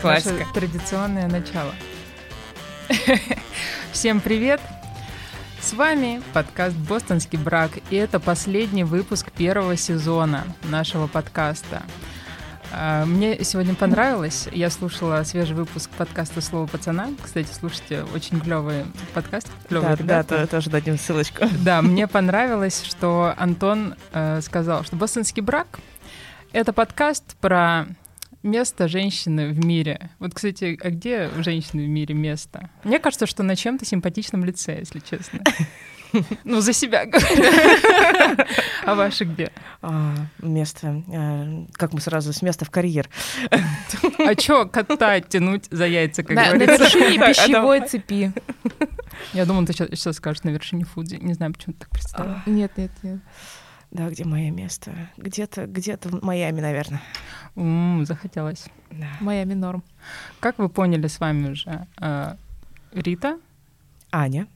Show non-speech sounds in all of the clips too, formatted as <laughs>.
Классика. традиционное начало. <laughs> Всем привет! С вами подкаст «Бостонский брак», и это последний выпуск первого сезона нашего подкаста. А, мне сегодня понравилось. Я слушала свежий выпуск подкаста «Слово пацана». Кстати, слушайте, очень клевый подкаст. Клевый, да, ребята. да, тоже дадим ссылочку. Да, мне понравилось, что Антон э, сказал, что «Бостонский брак» — это подкаст про место женщины в мире. Вот, кстати, а где у женщины в мире место? Мне кажется, что на чем-то симпатичном лице, если честно. Ну, за себя говорю. А ваше где? А, место. А, как мы сразу с места в карьер. А чё кота тянуть за яйца, как на, говорится? На вершине пищевой цепи. Я думала, ты сейчас, скажешь на вершине Фудзи. Не знаю, почему ты так представила. Нет, нет, нет. Да, где мое место? Где-то, где-то в Майами, наверное. М-м, захотелось. Да. Майами норм. Как вы поняли с вами уже? Э, Рита? Аня.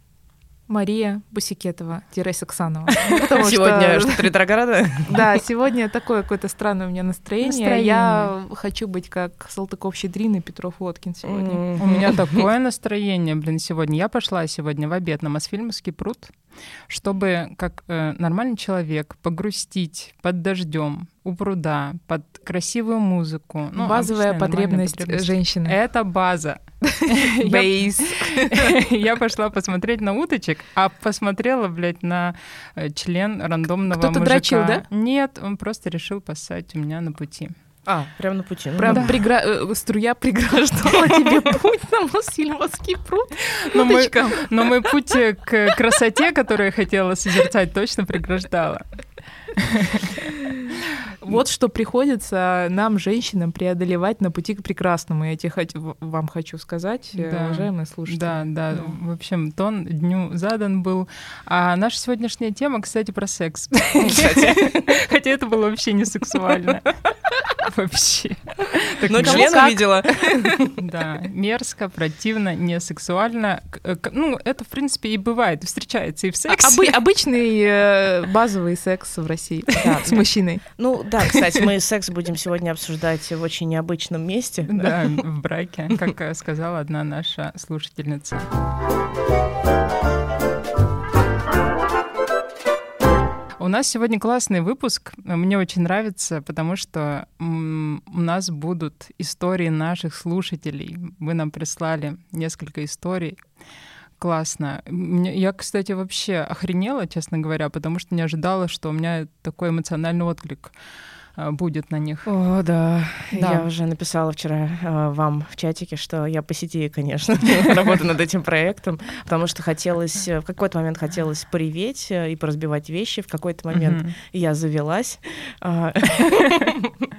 Мария Бусикетова-Саксанова. Ну, <laughs> сегодня что-то ретрограда? <laughs> Да, сегодня такое какое-то странное у меня настроение. Я хочу быть как Салтыков-Щедрин и Петров Воткин сегодня. У меня такое настроение, блин, сегодня. Я пошла сегодня в обед на Мосфильмовский пруд, чтобы как э, нормальный человек погрустить под дождем у пруда, под красивую музыку. Ну, Базовая потребность, потребность женщины. Это база. <laughs> Бейс. <laughs> Я пошла посмотреть на уточек, а посмотрела, блядь, на э, член рандомного Кто-то дрочил, да? Нет, он просто решил поссать у меня на пути. А, прямо на пути. Ну, Прям да. пригра... Э, струя преграждала <laughs> тебе путь на Мосфильмовский пруд. Но мой, но мой путь к красоте, которую я хотела созерцать, точно преграждала. Вот что приходится нам, женщинам, преодолевать на пути к прекрасному. Я тебе вам хочу сказать, э, да. уважаемые слушатели. Да, да, да. В общем, тон дню задан был. А наша сегодняшняя тема, кстати, про секс. <laughs> Хотя это было вообще не сексуально. Вообще. Но член увидела. <laughs> Да, мерзко, противно, не сексуально. Э, ну, это, в принципе, и бывает, встречается и в сексе. Обычный э, базовый секс в России <laughs> с мужчиной. Ну, да, кстати, мы секс будем сегодня обсуждать в очень необычном месте. Да, в браке, как э, сказала одна наша слушательница. У нас сегодня классный выпуск. Мне очень нравится, потому что у нас будут истории наших слушателей. Вы нам прислали несколько историй. Классно. Я, кстати, вообще охренела, честно говоря, потому что не ожидала, что у меня такой эмоциональный отклик Э, будет на них. О, да. да. Я уже написала вчера э, вам в чатике, что я по сети, конечно, <laughs> работаю над этим проектом, потому что хотелось, э, в какой-то момент хотелось пореветь и поразбивать вещи, в какой-то момент я завелась. А, <laughs>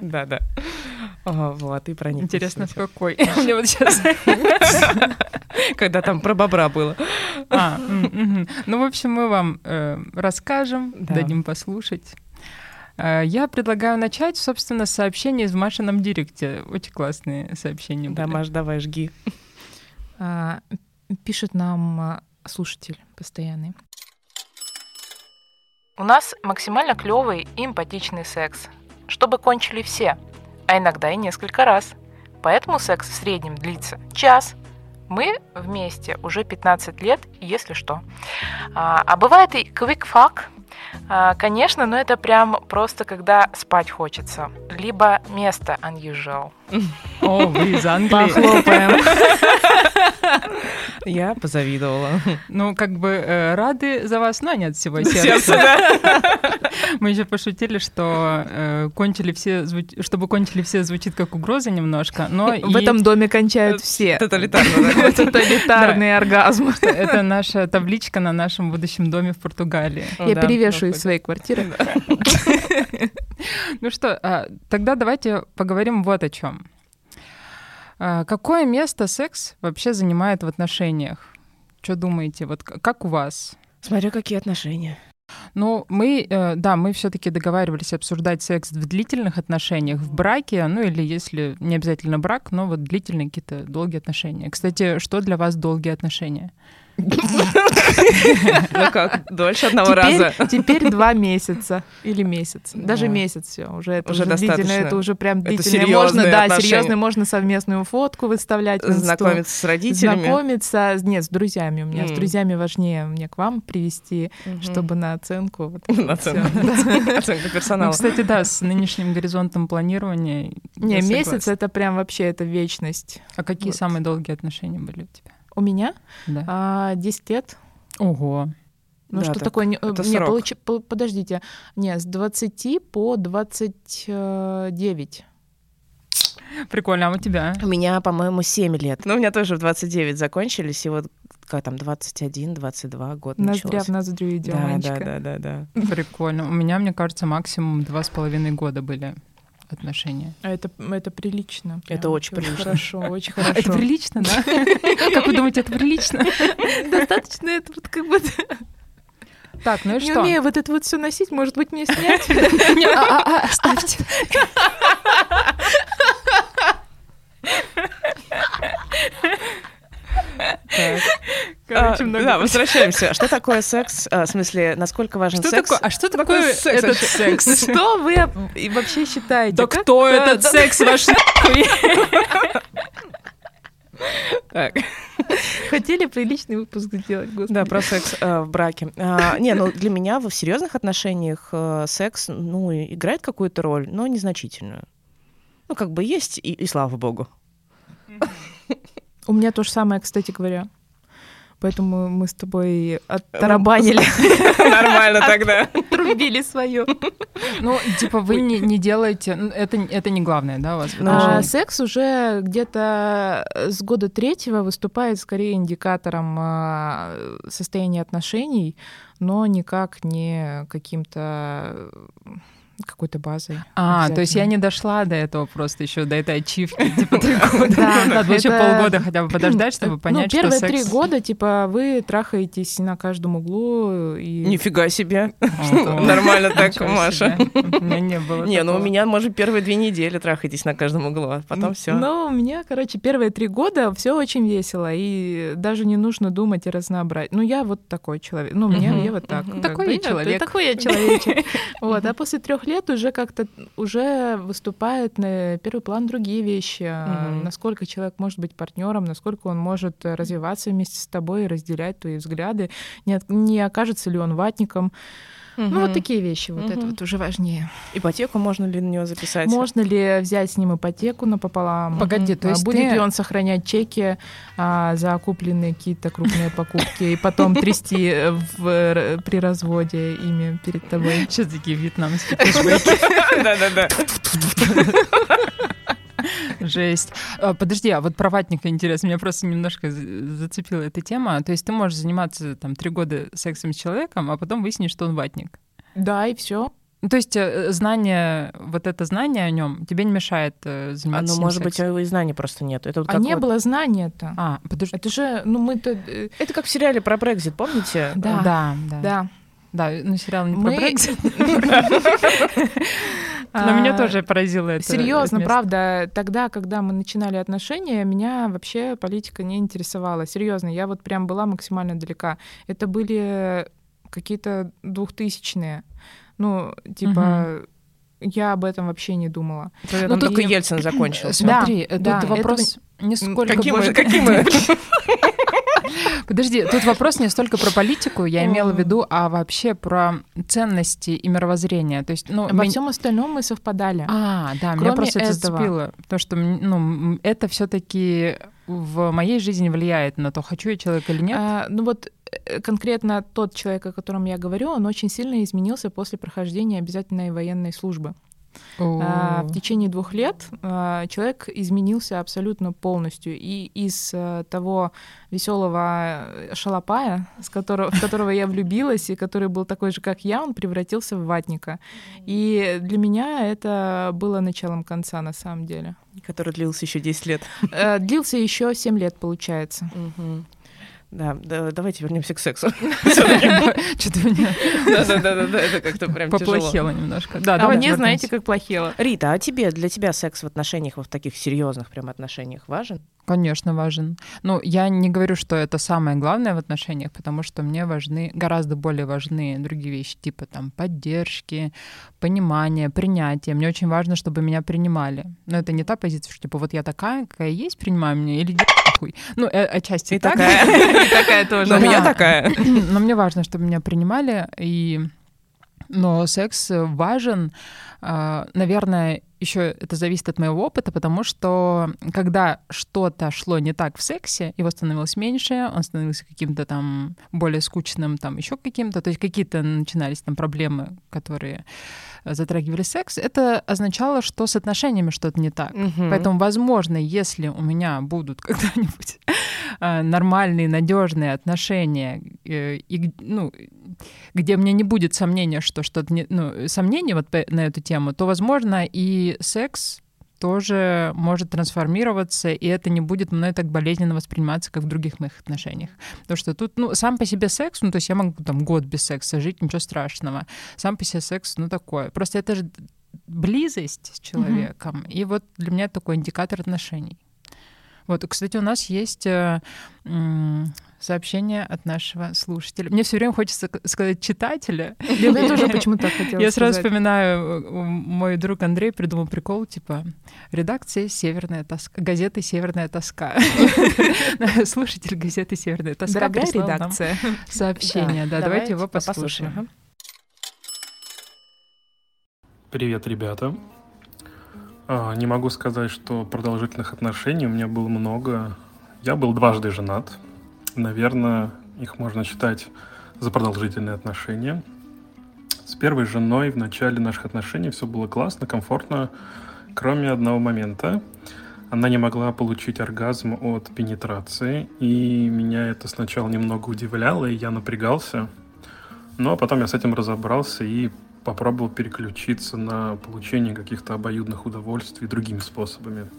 Вот, и прониклась. Интересно, в какой? <laughs> Мне вот сейчас... <laughs> Когда там про бобра было. А, ну, в общем, мы вам расскажем, дадим послушать. Э, я предлагаю начать, собственно, с сообщений в Машином директе. Очень классные сообщения Да, Маш, давай, жги. А, пишет нам а, слушатель постоянный. У нас максимально клевый и эмпатичный секс, чтобы кончили все, а иногда и несколько раз. Поэтому секс в среднем длится час. Мы вместе уже 15 лет, если что. А, а бывает и quick fuck, а, конечно, но это прям просто когда спать хочется. Либо место unusual. О, вы из Англии. Похлопаем. <laughs> Я позавидовала. Ну, как бы э, рады за вас, но нет всего сердца. <laughs> Мы еще пошутили, что э, кончили все, чтобы кончили все звучит как угроза немножко, но <laughs> в этом доме кончают все. Тоталитарно. <laughs> Тоталитарный оргазм. Это наша табличка на нашем будущем доме в Португалии. Я перевешу из своей квартиры. Ну что, а, тогда давайте поговорим вот о чем. А, какое место секс вообще занимает в отношениях? Что думаете? Вот как у вас? Смотря какие отношения. Ну, мы, э, да, мы все-таки договаривались обсуждать секс в длительных отношениях, в браке, ну или если не обязательно брак, но вот длительные какие-то долгие отношения. Кстати, что для вас долгие отношения? <laughs> Ну как, дольше одного раза. Теперь два месяца или месяц. Даже месяц все. Уже это уже достаточно. Это уже прям длительно. Можно, да, серьезно, можно совместную фотку выставлять. Знакомиться с родителями. Знакомиться, нет, с друзьями у меня. С друзьями важнее мне к вам привести, чтобы на оценку. <laughs> На <laughs> оценку персонала. Ну, кстати, да, с нынешним горизонтом планирования. Не, месяц это прям вообще это вечность. А какие самые долгие отношения были у тебя? У меня? Да. А, 10 лет. Ого. Ну да, что так, такое? Это не, получ... Подождите. Не, с 20 по 29. Прикольно, а у тебя? У меня, по-моему, 7 лет. Ну, у меня тоже в 29 закончились, и вот как там, 21, 22 года Ноздря началось. в ноздрю идем, да, да, да, да, <laughs> да. Прикольно. У меня, мне кажется, максимум два с половиной года были отношения. А это, это прилично. Прям. Это очень прилично. Хорошо, очень <laughs> хорошо. Это прилично, да? <laughs> Как вы думаете, это прилично? <laughs> Достаточно это вот как бы... Так, ну и что? Не умею вот это вот все носить, может быть, мне снять? А, а, а, оставьте. Короче, а, да, возвращаемся. Что такое секс? А, в смысле, насколько важен что секс? Такое, а что такое, секс этот секс? Что вы вообще считаете? Да кто этот секс <laughs> ваш Так. Хотели приличный выпуск сделать, господи. Да, про секс э, в браке. А, не, ну для меня в серьезных отношениях э, секс, ну, играет какую-то роль, но незначительную. Ну, как бы есть, и, и слава богу. У меня то же самое, кстати говоря. Поэтому мы с тобой оттарабанили. <laughs> Нормально тогда. Трубили свое. Ну, типа, вы не, не делаете... Это, это не главное, да, у вас? А, секс уже где-то с года третьего выступает скорее индикатором а, состояния отношений, но никак не каким-то какой-то базой. А, то есть я не дошла до этого просто еще, до этой ачивки, <laughs> типа три года. Надо было еще полгода хотя бы подождать, чтобы ну, понять, что первые три года, типа, вы трахаетесь на каждом углу и... Нифига себе. <laughs> Нормально так, Маша. У меня не было Не, ну у меня, может, первые две недели трахаетесь на каждом углу, а потом все. Ну, у меня, короче, первые три года все очень весело, и даже не нужно думать и разнообразить. Ну, я вот такой человек. Ну, мне я вот так. Такой я человек. Такой я человечек. <laughs> Вот, а после трех лет уже как-то уже выступают на первый план другие вещи. Mm-hmm. Насколько человек может быть партнером, насколько он может развиваться вместе с тобой и разделять твои взгляды, не, не окажется ли он ватником. Угу. Ну, вот такие вещи, вот угу. это вот уже важнее. Ипотеку можно ли на него записать? Можно ли взять с ним ипотеку напополам? Погоди, то есть Будет ты... ли он сохранять чеки а, за купленные какие-то крупные покупки и потом трясти в, при разводе ими перед тобой? Сейчас такие вьетнамские <laughs> Да-да-да. <laughs> <laughs> Жесть. А, подожди, а вот про ватника интересно, меня просто немножко зацепила эта тема. То есть ты можешь заниматься там три года сексом с человеком, а потом выяснить, что он ватник. Да, и все. Ну, то есть э, знание, вот это знание о нем тебе не мешает э, заниматься. А, ну, может сексом. быть, и знаний просто нет. Это вот а не вот... было знания-то. А, подожди. Это же, ну мы-то... Э, это как в сериале про Брекзит, помните? Да, да, да. да. Да, ну сериал не про Брексит. <laughs> Но меня тоже поразило это. Серьезно, правда, тогда, когда мы начинали отношения, меня вообще политика не интересовала. Серьезно, я вот прям была максимально далека. Это были какие-то двухтысячные. Ну, типа, я об этом вообще не думала. Ну, только Ельцин закончил. Смотри, это вопрос не сколько... Какие мы? <laughs> <laughs> Подожди, тут вопрос не столько про политику, я имела в виду, а вообще про ценности и мировоззрение. То есть, ну, Во мы... всем остальном мы совпадали. А, да, Кроме меня просто это зацепило. То, что ну, это все таки в моей жизни влияет на то, хочу я человека или нет. А, ну вот э, конкретно тот человек, о котором я говорю, он очень сильно изменился после прохождения обязательной военной службы. А, в течение двух лет а, человек изменился абсолютно полностью. И из а, того веселого шалопая, с которого, в которого я влюбилась, и который был такой же, как я, он превратился в ватника. И для меня это было началом конца, на самом деле. Который длился еще 10 лет. Длился еще 7 лет, получается. Угу. Да, да, давайте вернемся к сексу. <laughs> Что-то меня... Да-да-да, это как-то прям Поплохело немножко. Да, а мне знаете, как плохело. Рита, а тебе, для тебя секс в отношениях, в таких серьезных прям отношениях важен? Конечно, важен. Ну, я не говорю, что это самое главное в отношениях, потому что мне важны, гораздо более важны другие вещи, типа там поддержки, понимания, принятия. Мне очень важно, чтобы меня принимали. Но это не та позиция, что типа вот я такая, какая есть, принимай меня, или хуй. Ну, э, отчасти и так. такая. такая <laughs> тоже. Но меня такая. Но мне важно, чтобы меня принимали, и но секс важен, наверное, еще это зависит от моего опыта, потому что когда что-то шло не так в сексе, его становилось меньше, он становился каким-то там более скучным, там еще каким-то, то есть какие-то начинались там проблемы, которые затрагивали секс, это означало, что с отношениями что-то не так. Угу. Поэтому, возможно, если у меня будут <laughs> когда-нибудь а, нормальные, надежные отношения, э, и, ну, где мне не будет сомнения, что что-то не, ну, сомнений вот на эту тему, то, возможно, и секс тоже может трансформироваться, и это не будет мной так болезненно восприниматься, как в других моих отношениях. Потому что тут, ну, сам по себе секс, ну, то есть я могу там год без секса жить, ничего страшного. Сам по себе секс, ну, такое. Просто это же близость с человеком. Mm-hmm. И вот для меня это такой индикатор отношений. Вот, кстати, у нас есть э, сообщение от нашего слушателя. Мне все время хочется сказать читателя. Я тоже почему-то хотела Я сразу вспоминаю, э, мой друг Андрей придумал прикол, типа, редакция «Северная тоска», газеты «Северная тоска». <laughs> Слушатель газеты «Северная тоска» Дорогая редакция. сообщение. Да, давайте его послушаем. Привет, ребята. А, не могу сказать, что продолжительных отношений у меня было много. Я был дважды женат. Наверное, их можно считать за продолжительные отношения. С первой женой в начале наших отношений все было классно, комфортно, кроме одного момента. Она не могла получить оргазм от пенетрации, и меня это сначала немного удивляло, и я напрягался. Но потом я с этим разобрался и попробовал переключиться на получение каких-то обоюдных удовольствий другими способами.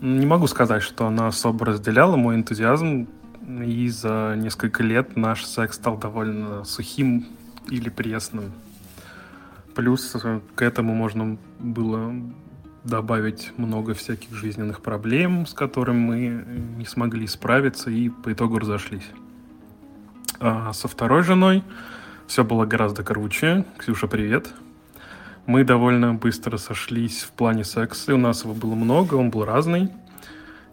Не могу сказать, что она особо разделяла мой энтузиазм, и за несколько лет наш секс стал довольно сухим или пресным. Плюс э, к этому можно было добавить много всяких жизненных проблем, с которыми мы не смогли справиться и по итогу разошлись. А со второй женой все было гораздо круче. Ксюша, привет. Мы довольно быстро сошлись в плане секса. У нас его было много, он был разный.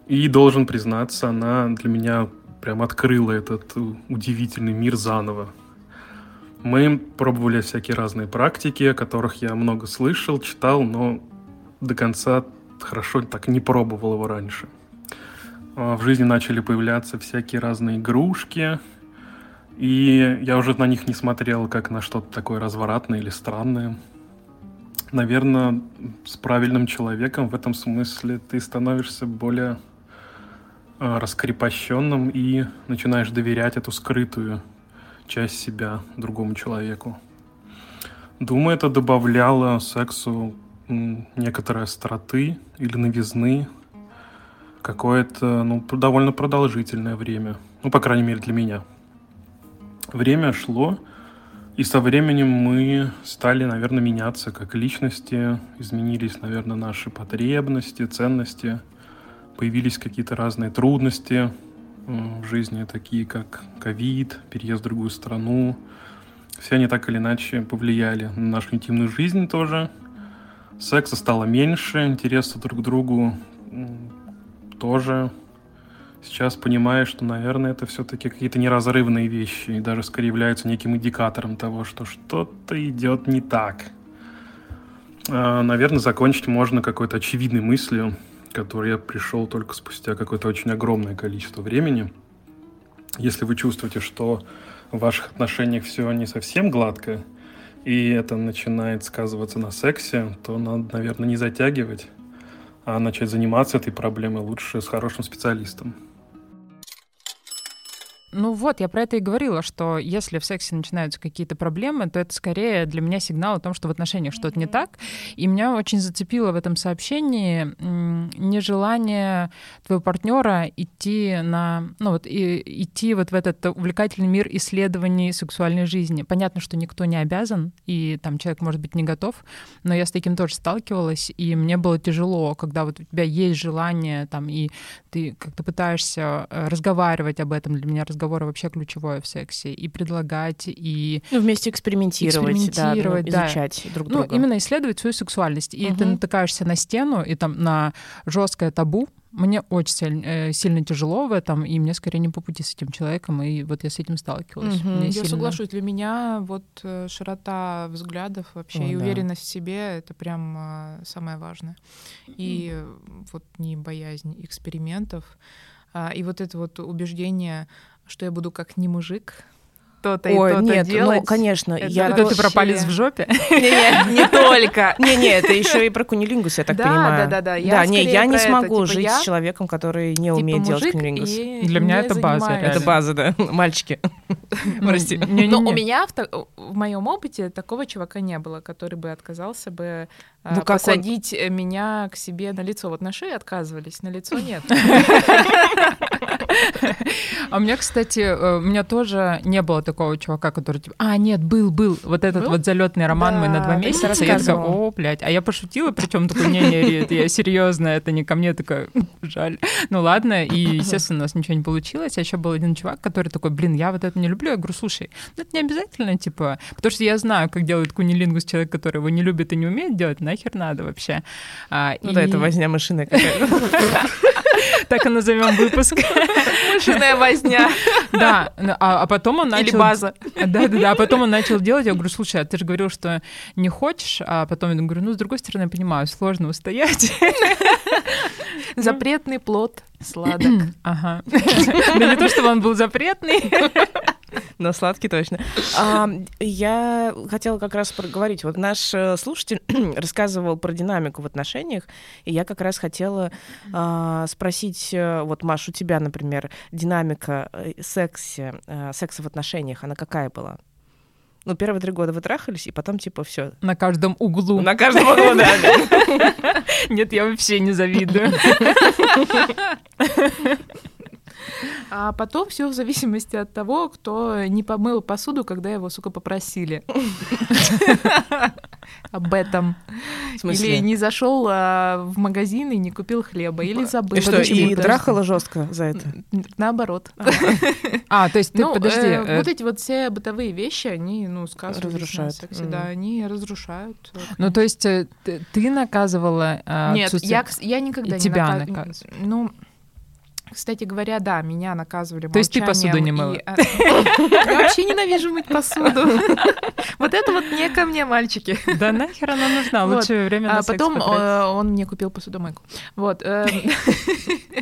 И должен признаться, она для меня прям открыла этот удивительный мир заново. Мы пробовали всякие разные практики, о которых я много слышал, читал, но до конца хорошо так не пробовал его раньше. А в жизни начали появляться всякие разные игрушки, и я уже на них не смотрел как на что-то такое разворотное или странное. Наверное, с правильным человеком в этом смысле ты становишься более э, раскрепощенным и начинаешь доверять эту скрытую часть себя другому человеку. Думаю, это добавляло сексу некоторой остроты или новизны какое-то ну, довольно продолжительное время. Ну, по крайней мере, для меня. Время шло, и со временем мы стали, наверное, меняться как личности, изменились, наверное, наши потребности, ценности, появились какие-то разные трудности в жизни, такие как ковид, переезд в другую страну. Все они так или иначе повлияли на нашу интимную жизнь тоже. Секса стало меньше, интереса друг к другу тоже сейчас понимаю, что, наверное, это все-таки какие-то неразрывные вещи и даже скорее являются неким индикатором того, что что-то идет не так. А, наверное, закончить можно какой-то очевидной мыслью, которой я пришел только спустя какое-то очень огромное количество времени. Если вы чувствуете, что в ваших отношениях все не совсем гладко, и это начинает сказываться на сексе, то надо, наверное, не затягивать, а начать заниматься этой проблемой лучше с хорошим специалистом. Ну вот, я про это и говорила, что если в сексе начинаются какие-то проблемы, то это скорее для меня сигнал о том, что в отношениях mm-hmm. что-то не так. И меня очень зацепило в этом сообщении нежелание твоего партнера идти на, ну вот, и, идти вот в этот увлекательный мир исследований сексуальной жизни. Понятно, что никто не обязан, и там человек может быть не готов, но я с таким тоже сталкивалась, и мне было тяжело, когда вот у тебя есть желание там, и ты как-то пытаешься э, разговаривать об этом. Для меня разговор вообще ключевое в сексе. И предлагать, и... Ну, вместе экспериментировать, экспериментировать да, ну, изучать да. друг ну, друга. Ну, именно исследовать свою сексуальность. И угу. ты натыкаешься на стену, и там на жесткое табу, мне очень сильно, э, сильно тяжело в этом, и мне скорее не по пути с этим человеком, и вот я с этим сталкивалась. Угу. Я сильно... соглашусь, для меня вот э, широта взглядов вообще О, и да. уверенность в себе — это прям э, самое важное. И вот не боязнь экспериментов, а, и вот это вот убеждение, что я буду как не мужик, то-то и то-то нет, ну, делать. Ну, конечно, это я вообще... ты про палец в жопе? Не, не <laughs> только. Не, не, это еще и про кунилингус, я так понимаю. Да, да, да. Да, не, я не смогу типа, жить с человеком, который не типа умеет делать кунилингус. Для меня это база. Это база, да. <laughs> Мальчики. Прости. Но у меня в моем опыте такого чувака не было, который бы отказался бы а, ну, посадить меня к себе на лицо. Вот на шее отказывались, на лицо нет. <laughs> А у меня, кстати, э, у меня тоже не было такого чувака, который типа, а, нет, был, был. Вот этот был? вот залетный роман да, мы на два месяца. Я такая, о, блядь. А я пошутила, причем такой, не, не, Рит, я серьезно, это не ко мне, такая, жаль. Ну ладно, и, естественно, у нас ничего не получилось. А еще был один чувак, который такой, блин, я вот это не люблю. Я говорю, слушай, ну это не обязательно, типа, потому что я знаю, как делает кунилингус человек, который его не любит и не умеет делать, нахер надо вообще. А, ну и... да, это возня машины какая-то. <laughs> <laughs> Так и назовем выпуск. Мышиная возня. <laughs> Да, а, а потом он начал... Или база. Да-да-да, а потом он начал делать, я говорю, слушай, а ты же говорил, что не хочешь, а потом я говорю, ну, с другой стороны, я понимаю, сложно устоять. <laughs> Запретный плод сладок. Ага. Да не то, чтобы он был запретный. <laughs> Но сладкий точно. А, я хотела как раз проговорить. Вот наш э, слушатель <clears throat> рассказывал про динамику в отношениях, и я как раз хотела а, спросить, э, вот, Маш, у тебя, например, динамика э, сексе, секса в отношениях, она какая была? Ну, первые три года вы трахались, и потом, типа, все. На каждом углу. На каждом углу, да. <laughs> Нет, я вообще не завидую. <laughs> А потом все в зависимости от того, кто не помыл посуду, когда его, сука, попросили. Об этом. Или не зашел а, в магазин и не купил хлеба, или забыл. И что, и трахала жестко за это? Наоборот. А, то есть ты, ну, подожди. Э, э, вот эти вот все бытовые вещи, они, ну, сказываются разрушают. да, они разрушают. Ну, то есть э, ты наказывала Нет, я никогда не тебя наказывала. Ну, кстати говоря, да, меня наказывали То есть ты посуду не мыла? А, я вообще ненавижу мыть посуду. Вот это вот не ко мне, мальчики. Да нахер она нужна? Лучше время на А потом э, он мне купил посудомойку. Вот. Э,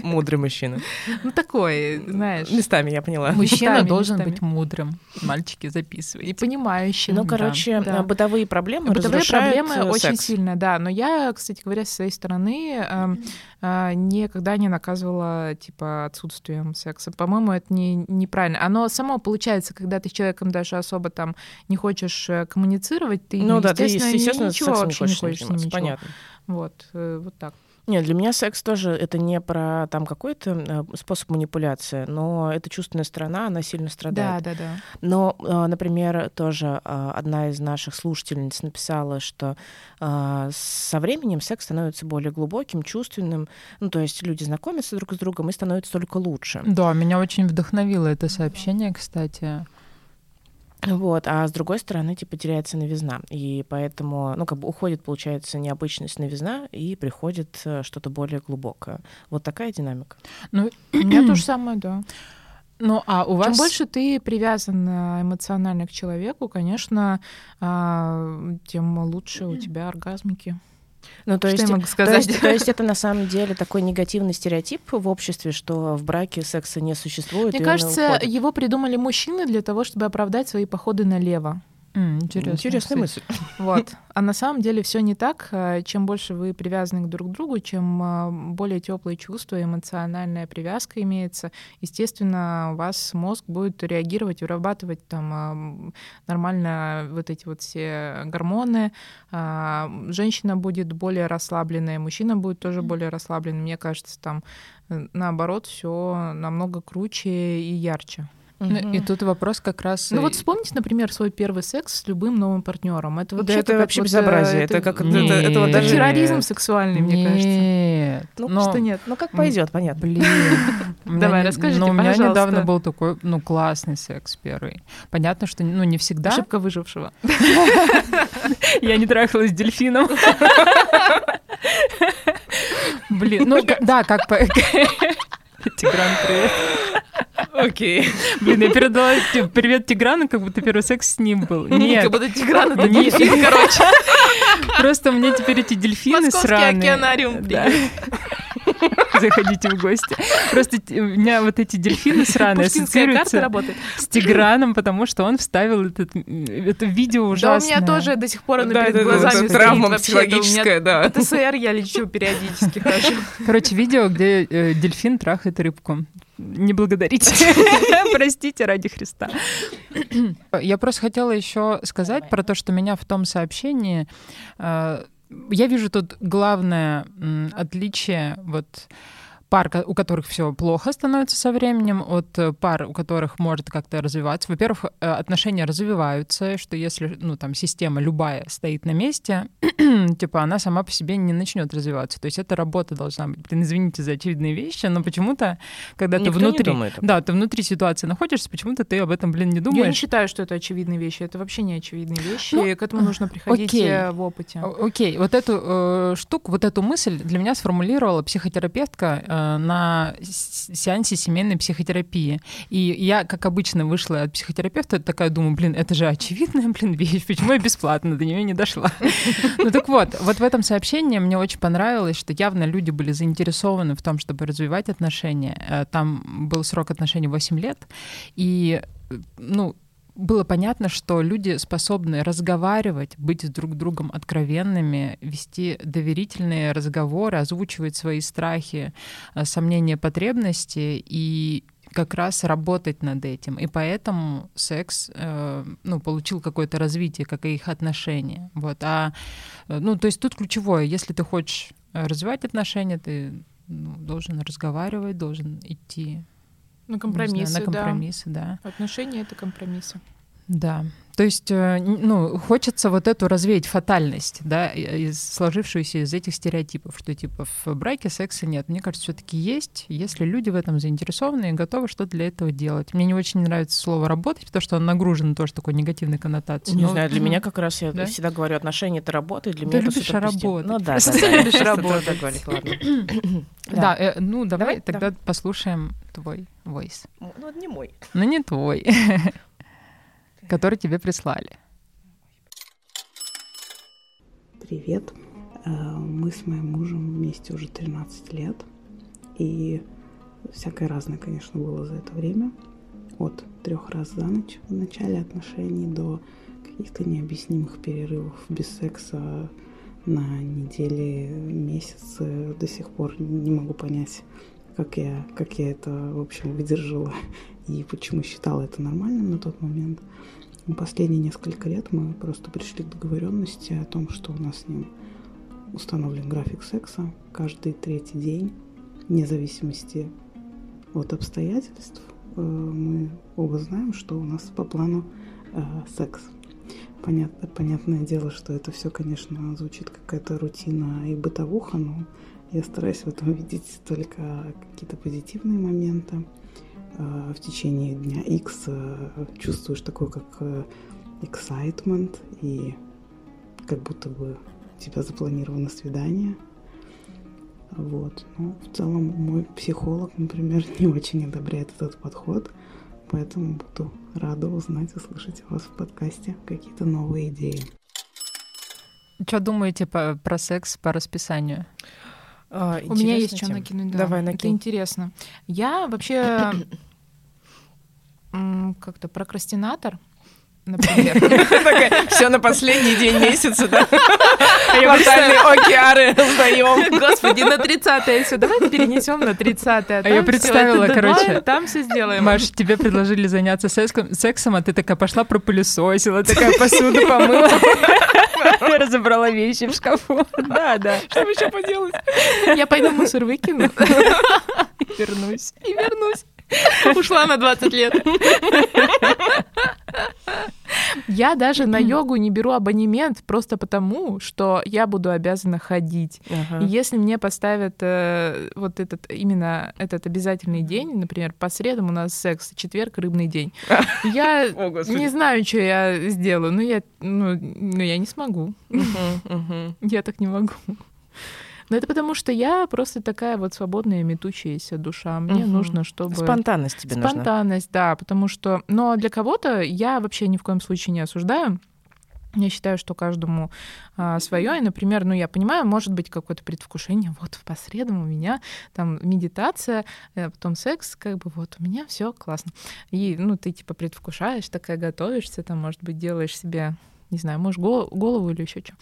Мудрый мужчина. Ну такой, знаешь. Местами, я поняла. Мужчина должен быть мудрым. Мальчики, записывайте. И понимающим. Ну, короче, бытовые проблемы Бытовые проблемы очень сильно, да. Но я, кстати говоря, с своей стороны эм, э, никогда не наказывала, типа, отсутствием секса. По-моему, это не, неправильно. Оно само получается, когда ты с человеком даже особо там не хочешь э, коммуницировать, ты, ну, да, естественно, ты, естественно, ничего вообще не хочешь, не хочешь с ним Понятно. Вот, э, вот так. Нет, для меня секс тоже это не про там какой-то э, способ манипуляции, но это чувственная сторона, она сильно страдает. Да, да, да. Но, э, например, тоже э, одна из наших слушательниц написала, что со временем секс становится более глубоким, чувственным. Ну, то есть люди знакомятся друг с другом и становятся только лучше. Да, меня очень вдохновило это сообщение, кстати. Вот, а с другой стороны, типа, теряется новизна. И поэтому, ну, как бы уходит, получается, необычность новизна, и приходит э, что-то более глубокое. Вот такая динамика. Ну, у меня то же самое, да. Ну, а у вас... Чем больше ты привязан э, эмоционально к человеку, конечно, а, тем лучше у тебя оргазмики. Ну, то что есть, я могу сказать? То есть, то есть это на самом деле такой негативный стереотип в обществе, что в браке секса не существует. Мне кажется, его придумали мужчины для того, чтобы оправдать свои походы налево. Интересная, Интересная мысль. <laughs> Вот. А на самом деле все не так. Э, чем больше вы привязаны друг к другу, чем э, более теплые чувства, эмоциональная привязка имеется, естественно, у вас мозг будет реагировать, вырабатывать там нормально вот эти вот все гормоны. А, женщина будет более расслабленная, мужчина будет тоже более расслабленный. Мне кажется, там наоборот все намного круче и ярче. Ну, и тут вопрос как раз. Ну вот вспомните, например, свой первый секс с любым новым партнером. Это вообще, да, это вообще вот, безобразие. Это, это как нет, это, это, вот даже терроризм сексуальный, нет, мне кажется. Нет. Ну но... что нет? Ну как пойдет, понятно. Блин. <laughs> Давай, расскажите, Ну у меня недавно был такой, ну классный секс первый. Понятно, что ну не всегда. Ошибка выжившего. <laughs> Я не трахалась с дельфином. Блин, ну да, как по... <laughs> Тигран, привет. Окей. Блин, я передала привет Тиграну, как будто первый секс с ним был. Нет. Как будто Тигран это дельфин, короче. Просто меня теперь эти дельфины Московский сраные. океанариум, да. <laughs> Заходите в гости. Просто у меня вот эти дельфины сраные ассоциируются с Тиграном, потому что он вставил этот, это видео ужасное. Да, у меня тоже до сих пор оно перед глазами Травма психологическая, да. ТСР я лечу периодически хожу. Короче, видео, где э, дельфин трахает рыбку не благодарите. <laughs> Простите ради Христа. Я просто хотела еще сказать про то, что меня в том сообщении э, я вижу тут главное отличие вот пар, у которых все плохо становится со временем, от э, пар, у которых может как-то развиваться. Во-первых, э, отношения развиваются, что если, ну, там, система любая стоит на месте, <clears throat> типа, она сама по себе не начнет развиваться. То есть это работа должна быть. Блин, извините за очевидные вещи, но почему-то, когда Никто ты внутри... Не да, ты внутри ситуации находишься, почему-то ты об этом, блин, не думаешь. Я не считаю, что это очевидные вещи. Это вообще не очевидные вещи. Ну, и к этому нужно приходить окей. Э, в опыте. Окей. Вот эту э, штуку, вот эту мысль для меня сформулировала психотерапевтка на сеансе семейной психотерапии. И я, как обычно, вышла от психотерапевта, такая думаю, блин, это же очевидная, блин, вещь, почему я бесплатно до нее не дошла? <laughs> Ну так вот, вот в этом сообщении мне очень понравилось, что явно люди были заинтересованы в том, чтобы развивать отношения. Э, там был срок отношений 8 лет, и э, ну, было понятно, что люди способны разговаривать, быть с друг другом откровенными, вести доверительные разговоры, озвучивать свои страхи, э, сомнения, потребности и как раз работать над этим. И поэтому секс э, ну, получил какое-то развитие, как и их отношения. Вот. А, э, ну, то есть тут ключевое, если ты хочешь развивать отношения, ты ну, должен разговаривать, должен идти на компромиссы, знаю, на компромиссы, да. да. Отношения — это компромиссы. Да. То есть, э, ну, хочется вот эту развеять фатальность, да, из, сложившуюся из этих стереотипов, что типа в браке секса нет. Мне кажется, все-таки есть, если люди в этом заинтересованы и готовы что-то для этого делать. Мне не очень нравится слово работать, потому что он нагружен тоже такой негативной коннотацией. Не Но... знаю, для меня как раз я да? всегда говорю, отношения это работа, для Ты меня любишь это работать. Ну да, да, <laughs> да, любишь работать. <coughs> Да, э, ну давай тогда послушаем твой voice. Ну, не мой. Ну, не твой <laughs> который тебе прислали. Привет. Э, мы с моим мужем вместе уже 13 лет. И всякое разное, конечно, было за это время. От трех раз за ночь в начале отношений до каких-то необъяснимых перерывов без секса на недели, месяцы. До сих пор не могу понять, как я, как я это, в общем, выдержала и почему считала это нормальным на тот момент. Последние несколько лет мы просто пришли к договоренности о том, что у нас с ним установлен график секса каждый третий день, вне зависимости от обстоятельств. Э, мы оба знаем, что у нас по плану э, секс. Понятно, понятное дело, что это все, конечно, звучит какая-то рутина и бытовуха, но я стараюсь в этом <laughs> видеть только какие-то позитивные моменты. Э, в течение дня X э, чувствуешь такой как э, excitement и как будто бы у тебя запланировано свидание. Вот. Но в целом мой психолог, например, <laughs> не очень одобряет этот подход, поэтому буду рада узнать и слышать у вас в подкасте какие-то новые идеи. Что думаете по, про секс по расписанию? А, У меня есть что накинуть. Да. Давай, накинь. Это интересно. Я вообще <coughs> как-то прокрастинатор. <laughs> например. Все на последний день месяца, да? <laughs> Квартальные океары сдаем. Господи, на 30-е все. Давай перенесем на 30-е. А я представила, короче. Там все сделаем. Маш, тебе предложили заняться сексом, а ты такая пошла пропылесосила, такая посуду помыла. <laughs> Разобрала вещи в шкафу. Да, да. Что еще поделать? Я пойду мусор выкину. И вернусь. И вернусь. <laughs> Ушла на 20 лет. Я даже на йогу не беру абонемент просто потому, что я буду обязана ходить. Ага. И если мне поставят э, вот этот именно этот обязательный день, например, по средам у нас секс, четверг рыбный день, <laughs> я не знаю, что я сделаю, но я, ну, ну, я не смогу. Я так не могу. Но это потому, что я просто такая вот свободная, метущаяся душа. Мне Мгм. нужно, чтобы... Спонтанность тебе нужна. Спонтанность, да, потому что... Но для кого-то я вообще ни в коем случае не осуждаю. Я считаю, что каждому свое. И, например, ну, я понимаю, может быть какое-то предвкушение. Вот по средам у меня там медитация, э, потом секс, как бы вот у меня все классно. И, ну, ты типа предвкушаешь, такая готовишься, там, может быть, делаешь себе не знаю, может, гол- голову или еще что.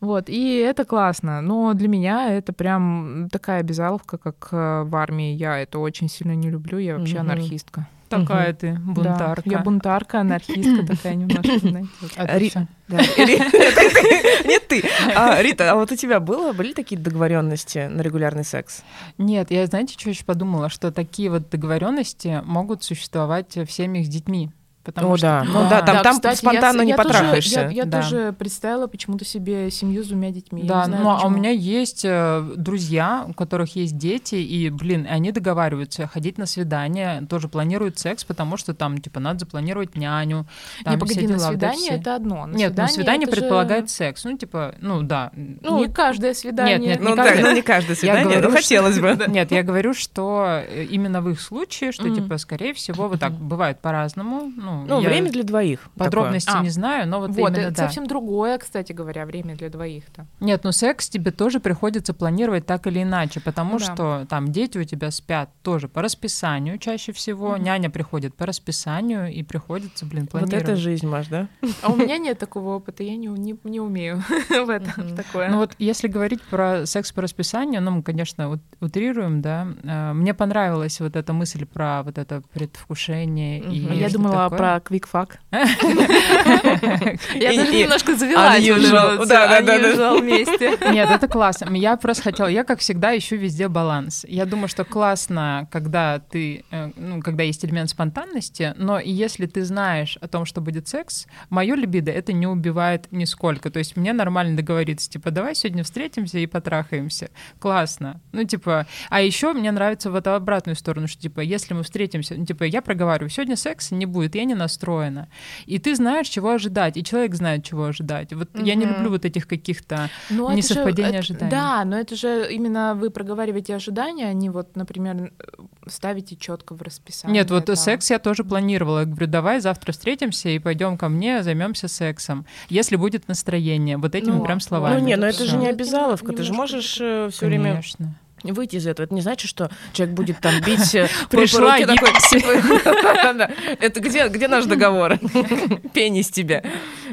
Вот, и это классно. Но для меня это прям такая обязаловка, как э, в армии. Я это очень сильно не люблю. Я вообще Мгм. анархистка. Такая ты, Да, бунтарка. я бунтарка, анархистка такая немножко, <laughs> знаете. вот. Ты Ри-? Да. <laughs> Нет, ты. А, Рита, а вот у тебя было, были такие договоренности на регулярный секс? Нет, я, знаете, что еще подумала? Что такие вот договоренности могут существовать в семьях с детьми. Потому О, что, да. Ну да, там, там кстати, я спонтанно с- не я тоже- потрахаешься. я я Да. тоже представила почему-то себе семью с двумя детьми. Я Да, знаю, ну а у почему. меня есть э, друзья, у которых есть дети, и, блин, они договариваются ходить на свидание, тоже планируют секс, потому что там, типа, надо запланировать няню. Там Не, погоди, на дела, вот эти свидание это одно. На Нет, свидание это же- предполагает секс. Ну, типа, ну да. Ну, Не- каждое свидание. нет, Ну не да, <laughs> каждый. ну не каждое свидание, говорю, но хотелось бы. <laughs> Нет, я говорю, что э, именно в их случае, что, типа, скорее всего, вот так бывает по-разному. Ну, Ну, я время для двоих. такое. подробностей А. не знаю, но вот, Вот, именно это да. совсем другое, кстати говоря, время для двоих-то. Нет, ну секс тебе тоже приходится планировать так или иначе, потому Ну да. что там дети у тебя спят тоже по расписанию чаще всего, Мгм. няня приходит по расписанию, и приходится, блин, Вот планировать. это жизнь, Маш, да? А у меня нет такого опыта, я не, не, не умею <laughs> в этом такое. Ну вот если говорить про секс по расписанию, ну мы, конечно, ут- утрируем, да. э, Мне понравилась вот эта мысль про вот это предвкушение и я думала такое. Про квикфак. Я даже немножко завелась. вот вот unusual вместе. Нет, это классно. Я просто хотела, я как всегда ищу везде баланс. Я думаю, что классно, когда ты, э, ну, когда есть элемент спонтанности, но и если ты знаешь о том, что будет секс, мое либидо это не убивает нисколько. То есть мне нормально договориться, типа, давай сегодня встретимся и потрахаемся. Классно. Ну, типа, а еще мне нравится в эту обратную сторону, что, типа, если мы встретимся, ну, типа, я проговариваю, сегодня секса не будет, я не настроена. И ты знаешь, чего ожидать, и человек знает, чего ожидать. Вот я не люблю вот этих каких-то Ну, это же- Несовпадение это- ожиданий. Да, но это же именно вы проговариваете ожидания, а не вот, например, ставите четко в расписание. Нет, вот там. секс я тоже планировала. Я говорю, давай завтра встретимся и пойдем ко мне, займемся сексом. Если будет настроение. Вот этими Ну, прям ну, словами. Ну не, но вот это всё. же не Ну, это обязаловка. Ты же можешь все время Конечно. Выйти из этого. Это не значит, что человек будет там бить э, <laughs> Пришла руке такой, Да-да-да. <laughs> Это где где наш договор? <laughs> Пень из тебя.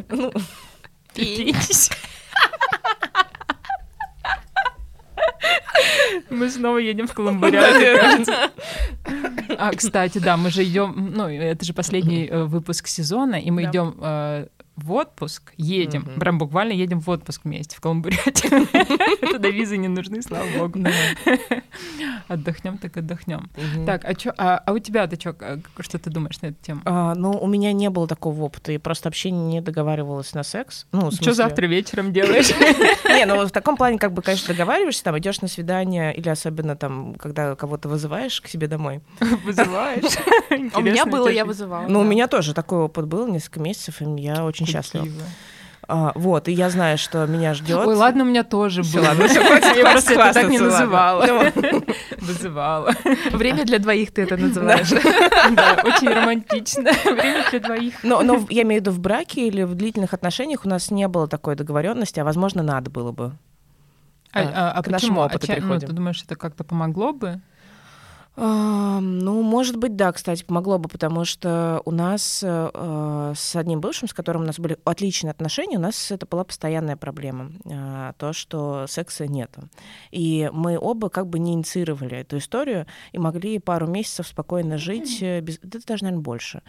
Ну, Мы снова едем в Колумбарят. А, кстати, да, мы же идем, ну, это же последний э, выпуск сезона, и мы идем э, в отпуск, едем, Мгм. прям буквально едем в отпуск вместе в Колумбаряте. <laughs> Туда визы не нужны, слава богу. <laughs> Отдохнем, так отдохнем. Так, а чё, а а у тебя-то что, что ты думаешь на эту тему? А, ну, у меня не было такого опыта, и просто вообще не договаривалась на секс. Ну, Что завтра вечером <laughs> делаешь? Не, ну в таком плане, как бы, конечно, договариваешься, там идешь на свидание, или особенно там, когда кого-то вызываешь к себе домой. Вызываешь? А у меня было, я вызывала. Ну, у меня тоже такой опыт был несколько месяцев, и я очень счастлива. А, вот, и я знаю, что меня ждет. Ой, ладно, у меня тоже было. ладно, всё, хватит Я просто это так не называла. Вызывала. Время для двоих ты это называешь. Да, очень романтично. Время для двоих. Но, но я имею в виду в браке или в длительных отношениях у нас не было такой договоренности, а возможно, надо было бы. А, а- а к нашему почему? А опыту ну, переходим. ты думаешь, это как-то помогло бы? Ну, может быть, да, кстати, помогло бы, потому что у нас э, с одним бывшим, с которым у нас были отличные отношения, у нас это была постоянная проблема, э, то, что секса нет. И мы оба как бы не инициировали эту историю и могли пару месяцев спокойно жить, э, без, это даже, наверное, больше,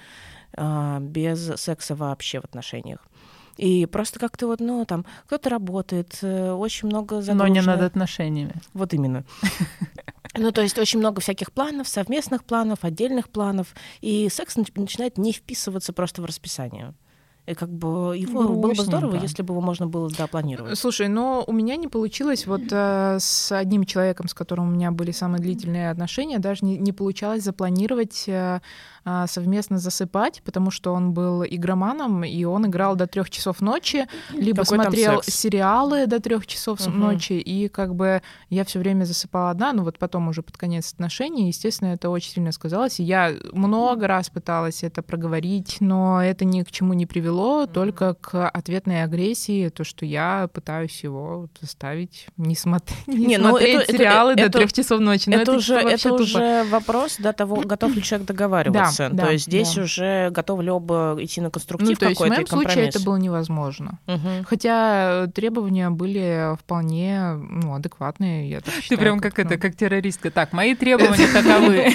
э, без секса вообще в отношениях. И просто как-то вот, ну, там, кто-то работает, э, очень много загружено. Но не над отношениями. Вот именно. <laughs> Ну, то есть очень много всяких планов, совместных планов, отдельных планов, и секс начинает не вписываться просто в расписание. И как бы его Грустненько. было бы здорово, если бы его можно было да, планировать. Слушай, но у меня не получилось вот э, с одним человеком, с которым у меня были самые длительные отношения, даже не, не получалось запланировать э, а, совместно засыпать, потому что он был игроманом, и он играл до трех часов ночи, либо Какой смотрел сериалы до трех часов угу. ночи, и как бы я все время засыпала одна, но вот потом уже под конец отношений, естественно, это очень сильно сказалось. И я много раз пыталась это проговорить, но это ни к чему не привело, угу. только к ответной агрессии, то, что я пытаюсь его заставить не, смотреть, <laughs> не, не ну, смотреть это, сериалы это, до трех часов ночи. Но это, это уже, это уже вопрос до того, <clears throat> готов ли человек договариваться. Да, то есть здесь да. уже готовы ли оба идти на конструктив ну, то есть в моем случае это было невозможно. Угу. Хотя требования были вполне ну, адекватные, я так считаю. Ты прям как, как это, как террористка. Так, мои требования таковы.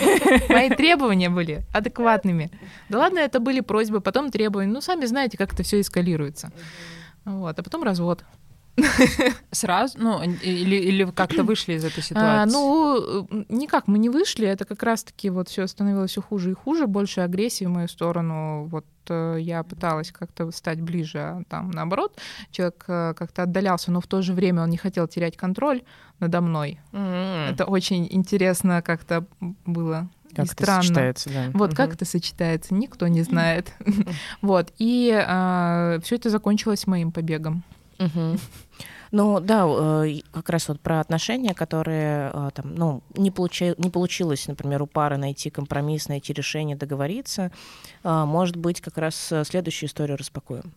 <laughs> Мои требования были адекватными. Да ладно, это были просьбы, потом требования. Ну, сами знаете, как это все эскалируется. Вот, а потом развод. Сразу? Ну, или, или как-то вышли из этой а, ситуации? А, ну, никак мы не вышли. Это как раз-таки вот все становилось все хуже и хуже, больше агрессии в мою сторону. Вот э, я пыталась как-то стать ближе, а там наоборот, человек э, как-то отдалялся, но в то же время он не хотел терять контроль надо мной. Mm-hmm. Это очень интересно как-то было. Как и это странно. сочетается, да. Вот угу. как это сочетается, никто не знает. <laughs> вот. И а, все это закончилось моим побегом. Угу. <laughs> Ну да, э, как раз вот про отношения, которые э, там, ну, не, получи, не получилось, например, у пары найти компромисс, найти решение, договориться. Э, может быть, как раз следующую историю распакуем.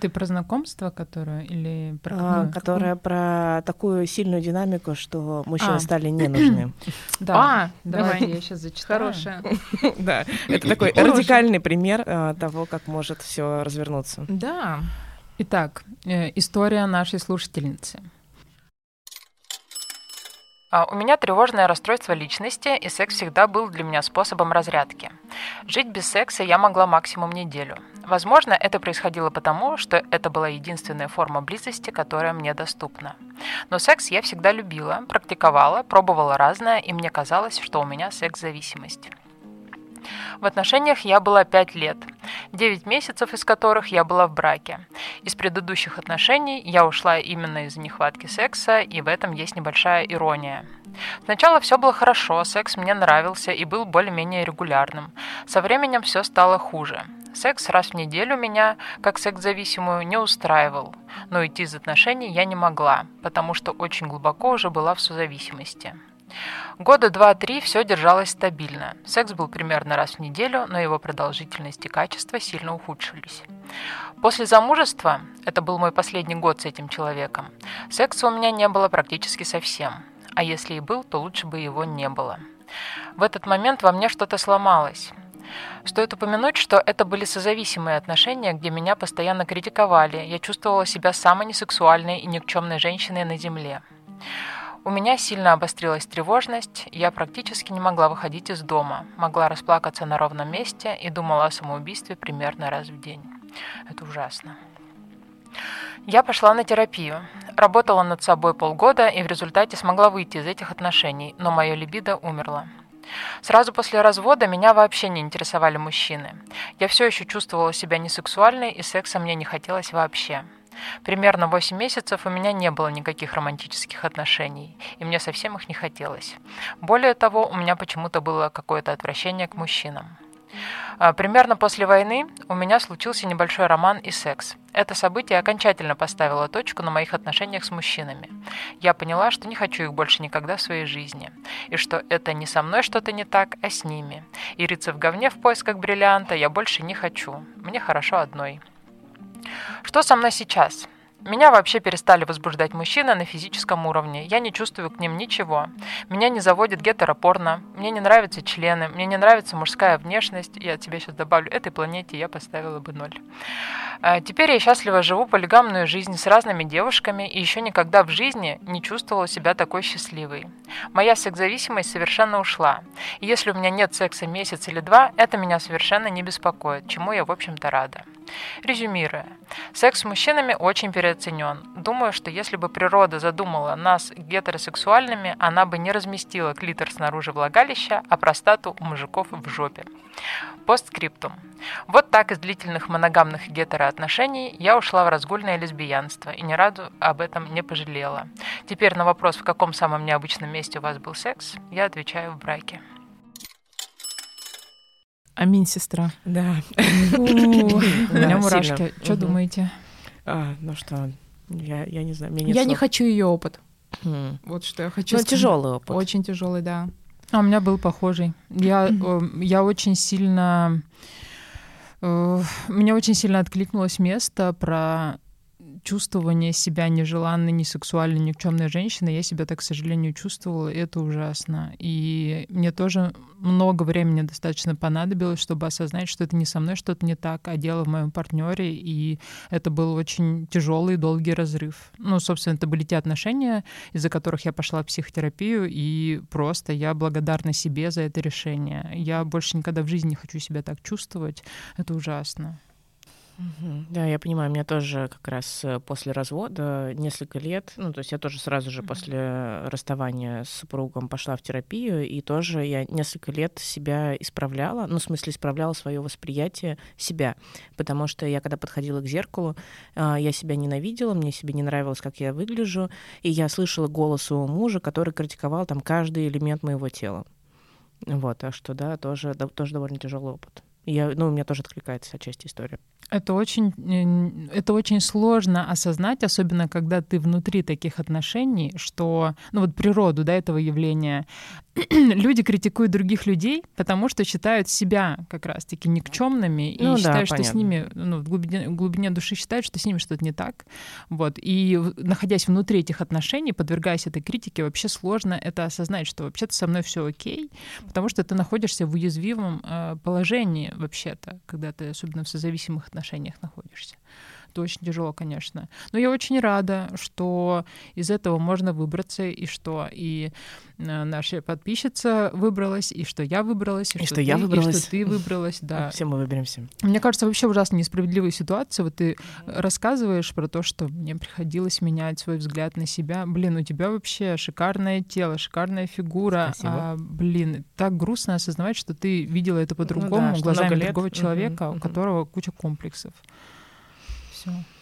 Ты про знакомство, которое или про а, которая про такую сильную динамику, что мужчины а. стали не нужны. <clears throat> Да. А, давай я <laughs> сейчас зачитаю. Хорошая. <laughs> Да, <laughs> это такой радикальный пример того, как может все развернуться. Да. Итак, э, история нашей слушательницы. А, у меня тревожное расстройство личности, и секс всегда был для меня способом разрядки. Жить без секса я могла максимум неделю. Возможно, это происходило потому, что это была единственная форма близости, которая мне доступна. Но секс я всегда любила, практиковала, пробовала разное, и мне казалось, что у меня секс-зависимость. В отношениях я была 5 лет, 9 месяцев из которых я была в браке. Из предыдущих отношений я ушла именно из-за нехватки секса, и в этом есть небольшая ирония. Сначала все было хорошо, секс мне нравился и был более-менее регулярным. Со временем все стало хуже. Секс раз в неделю меня, как секс-зависимую, не устраивал, но идти из отношений я не могла, потому что очень глубоко уже была в созависимости. Года два-три все держалось стабильно. Секс был примерно раз в неделю, но его продолжительность и качество сильно ухудшились. После замужества, это был мой последний год с этим человеком, секса у меня не было практически совсем. А если и был, то лучше бы его не было. В этот момент во мне что-то сломалось. Стоит упомянуть, что это были созависимые отношения, где меня постоянно критиковали. Я чувствовала себя самой несексуальной и никчемной женщиной на Земле. У меня сильно обострилась тревожность, я практически не могла выходить из дома, могла расплакаться на ровном месте и думала о самоубийстве примерно раз в день. Это ужасно. Я пошла на терапию, работала над собой полгода и в результате смогла выйти из этих отношений, но мое либидо умерло. Сразу после развода меня вообще не интересовали мужчины. Я все еще чувствовала себя несексуальной и секса мне не хотелось вообще. Примерно 8 месяцев у меня не было никаких романтических отношений, и мне совсем их не хотелось. Более того, у меня почему-то было какое-то отвращение к мужчинам. А, примерно после войны у меня случился небольшой роман и секс. Это событие окончательно поставило точку на моих отношениях с мужчинами. Я поняла, что не хочу их больше никогда в своей жизни. И что это не со мной что-то не так, а с ними. И рыться в говне в поисках бриллианта я больше не хочу. Мне хорошо одной. Что со мной сейчас? Меня вообще перестали возбуждать мужчины на физическом уровне. Я не чувствую к ним ничего. Меня не заводит гетеропорно. Мне не нравятся члены. Мне не нравится мужская внешность. Я тебе сейчас добавлю, этой планете я поставила бы ноль. А, теперь я счастливо живу полигамную жизнь с разными девушками и еще никогда в жизни не чувствовала себя такой счастливой. Моя секс-зависимость совершенно ушла. И если у меня нет секса месяц или два, это меня совершенно не беспокоит, чему я, в общем-то, рада. Резюмируя, секс с мужчинами очень переоценен. Думаю, что если бы природа задумала нас гетеросексуальными, она бы не разместила клитор снаружи влагалища, а простату у мужиков в жопе. Постскриптум. Вот так из длительных моногамных гетероотношений я ушла в разгульное лесбиянство и ни разу об этом не пожалела. Теперь на вопрос, в каком самом необычном месте у вас был секс, я отвечаю в браке. Аминь, сестра. Да. У <laughs> меня мурашки. Что думаете? А, ну что, я, я не знаю. Я не хочу ее опыт. Вот что я хочу. Ну, тяжелый опыт. Очень тяжелый, да. А у меня был похожий. Я, э, я очень сильно... Э, мне очень сильно откликнулось место про чувствование себя нежеланной, не сексуальной, никчемной женщиной, я себя так, к сожалению, чувствовала, и это ужасно. И мне тоже много времени достаточно понадобилось, чтобы осознать, что это не со мной что-то не так, а дело в моем партнере, и это был очень тяжелый, долгий разрыв. Ну, собственно, это были те отношения, из-за которых я пошла в психотерапию, и просто я благодарна себе за это решение. Я больше никогда в жизни не хочу себя так чувствовать. Это ужасно. Да, я понимаю, меня тоже как раз э, после развода несколько лет, ну, то есть я тоже сразу же после расставания с супругом пошла в терапию, и тоже я несколько лет себя исправляла, ну, в смысле, исправляла свое восприятие себя, потому что я, когда подходила к зеркалу, а, я себя ненавидела, мне себе не нравилось, как я выгляжу, и я слышала голос у мужа, который критиковал там каждый элемент моего тела. Вот, так что, да, тоже, тоже довольно тяжелый опыт. Я, ну, у меня тоже откликается отчасти история. Это очень, это очень сложно осознать, особенно когда ты внутри таких отношений, что, ну вот природу, да, этого явления, <clears throat> люди критикуют других людей, потому что считают себя как раз-таки никчемными и ну, считают, да, что с ними, ну, в глубине, в глубине души считают, что с ними что-то не так. Вот. И находясь внутри этих отношений, подвергаясь этой критике, вообще сложно это осознать, что вообще-то со мной все окей, потому что ты находишься в уязвимом э, положении вообще-то, когда ты особенно в созависимых отношениях находишься. Это очень тяжело, конечно. Но я очень рада, что из этого можно выбраться, и что и э, наша подписчица выбралась, и что я выбралась, и, и что, что ты, я выбралась, и что ты выбралась, <laughs> да. Все мы выберемся. Мне кажется, вообще ужасно несправедливая ситуация. Вот ты рассказываешь про то, что мне приходилось менять свой взгляд на себя. Блин, у тебя вообще шикарное тело, шикарная фигура. Спасибо. А, блин, так грустно осознавать, что ты видела это по-другому, ну, да, глазами другого человека, угу, у которого куча комплексов все.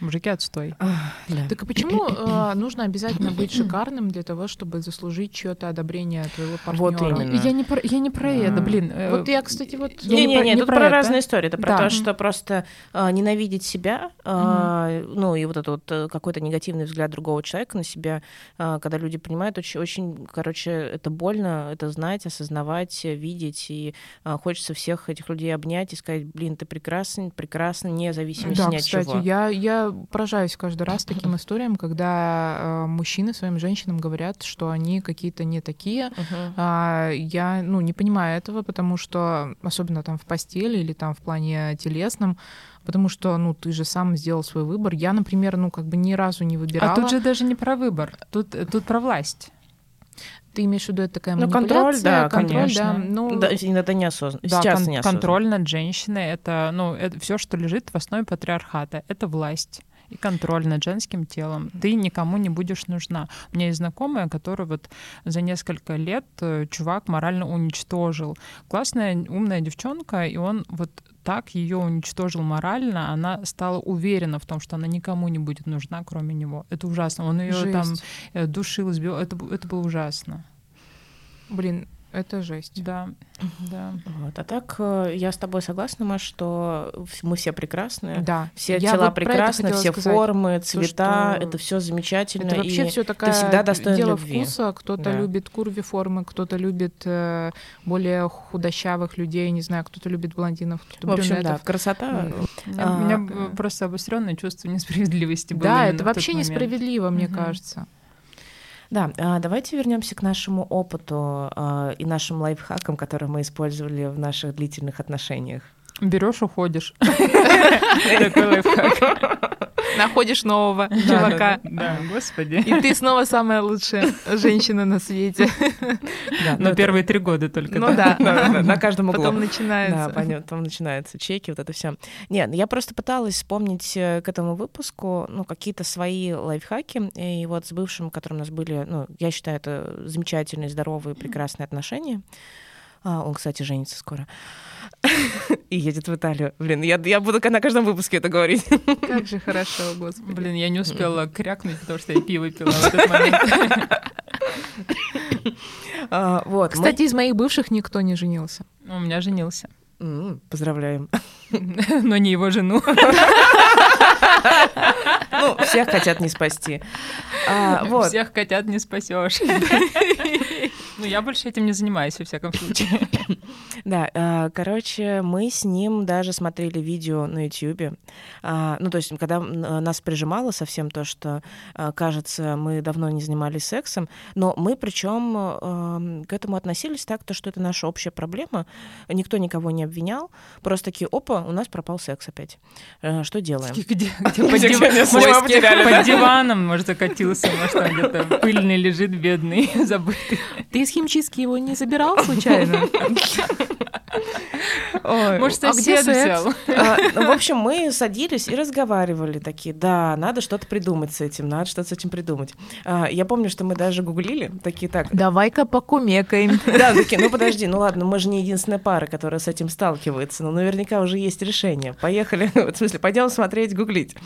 Мужики отстой. А, да. Так а почему <clears throat> э, нужно обязательно быть шикарным для того, чтобы заслужить чье-то одобрение твоего партнера? Вот именно. Я не про, я не про это, блин. Э, вот я, кстати, вот... Не, не, не, тут про, про разные истории. Это про да. то, что просто э, ненавидеть себя, э, mm-hmm. ну и вот этот вот э, какой-то негативный взгляд другого человека на себя, э, когда люди понимают, очень, очень, короче, это больно, это знать, осознавать, видеть, и э, хочется всех этих людей обнять и сказать, блин, ты прекрасен, прекрасен, независимо да, ни от кстати, чего. Я, я поражаюсь каждый раз таким <laughs> историям, когда э, мужчины своим женщинам говорят, что они какие-то не такие. Uh-huh. А, я, ну, не понимаю этого, потому что, особенно там в постели или там в плане телесном, потому что, ну, ты же сам сделал свой выбор. Я, например, ну, как бы ни разу не выбирала. А тут же даже не про выбор, тут, тут про власть. Ты имеешь в виду это такая ну, контроль, да, контроль, конечно. да. Ну, да, это неосознанно. Да, Сейчас кон- неосознанно. Контроль над женщиной — это, ну, это все, что лежит в основе патриархата. Это власть и контроль над женским телом. Ты никому не будешь нужна. У меня есть знакомая, которая вот за несколько лет э, чувак морально уничтожил. Классная, умная девчонка, и он вот так ее уничтожил морально, она стала уверена в том, что она никому не будет нужна, кроме него. Это ужасно. Он ее там э, душил, избил. Это, это было ужасно. Блин, Это жесть. Да, да. Вот. А так э, я с тобой согласна, Маш, что мы все прекрасные. Да. Все Я тела вот прекрасны, все сказать. формы, цвета, что это все замечательно. Это вообще все такая всегда достоин дело любви. вкуса. Кто-то Да. любит курви формы, кто-то любит э, более худощавых людей, не знаю, кто-то любит блондинов, кто-то В общем, да, брюнетов. красота. М. У меня, А, у меня б- просто обостренное чувство <laughs> несправедливости было. Да, это вообще несправедливо, мне Мгм. кажется. Да, а, давайте вернемся к нашему опыту а, и нашим лайфхакам, которые мы использовали в наших длительных отношениях. Берешь, уходишь. <laughs> Такой лайфхак. Находишь нового чувака. Да, господи. И ты снова самая лучшая женщина на свете. Да, Но это- первые три года только. Ну да. Да, да, на каждом углу. Потом Да, начинается. понятно, потом начинаются чеки, вот это все. Нет, я просто пыталась вспомнить э, к этому выпуску, ну, какие-то свои лайфхаки, и вот с бывшим, которым у нас были, ну, я считаю, это замечательные, здоровые, прекрасные отношения. А, он, кстати, женится скоро. <laughs> И едет в Италию. Блин, я, я буду на каждом выпуске это говорить. Как же хорошо, господи. Блин, я не успела крякнуть, потому что я пиво пила в этот момент. <laughs> А, вот. мы- Кстати, из моих бывших никто не женился. У меня женился. Поздравляем. <laughs> Но не его жену. Ну, всех хотят не спасти. А, вот. Всех котят не спасешь. <laughs> Ну, я больше этим не занимаюсь, во всяком случае. <laughs> Да, а, короче, мы с ним даже смотрели видео на YouTube. А, Ну, то есть, когда м, нас прижимало совсем то, что, а, кажется, мы давно не занимались сексом, но мы причем к этому относились так, то, что это наша общая проблема. Никто никого не обвинял. Просто такие, опа, у нас пропал секс опять. Э, Что делаем? <laughs> Где, под, диваном, может, закатился, может, там где-то пыльный лежит, бедный, <laughs> забытый. Ты из химчистки его не забирал случайно? Ой, Может, а где сосед секс? взял. А, ну, в общем, мы садились и разговаривали такие, да, надо что-то придумать с этим, надо что-то с этим придумать. А, я помню, что мы даже гуглили, такие, так, Давай-ка покумекаем. да, такие, ну подожди, ну ладно, мы же не единственная пара, которая с этим сталкивается, но наверняка уже есть решение. Поехали, <laughs> в смысле, пойдем смотреть, гуглить.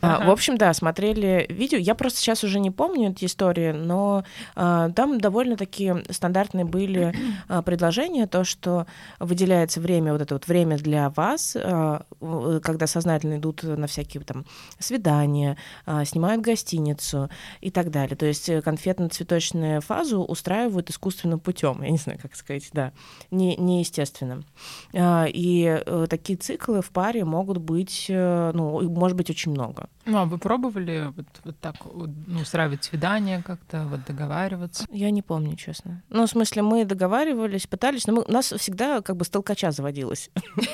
А, Ага. в общем, да, смотрели видео. Я просто сейчас уже не помню эти истории, но а, там довольно такие стандартные были а, предложения, то, что выделяется время, вот это вот время для вас, в- когда сознательно идут на всякие там свидания, а, снимают гостиницу и так далее. То есть э, конфетно-цветочную фазу устраивают искусственным путем. Я не знаю, как сказать, да, не, неестественным. И э, такие циклы в паре могут быть, э, ну, может быть очень много. Ну, а вы пробовали вот, вот так ну, устраивать свидание как-то, вот договариваться? Я не помню, честно. Ну, в смысле, мы договаривались, пытались, но мы, у нас всегда как бы с толкача заводилось. <laughs>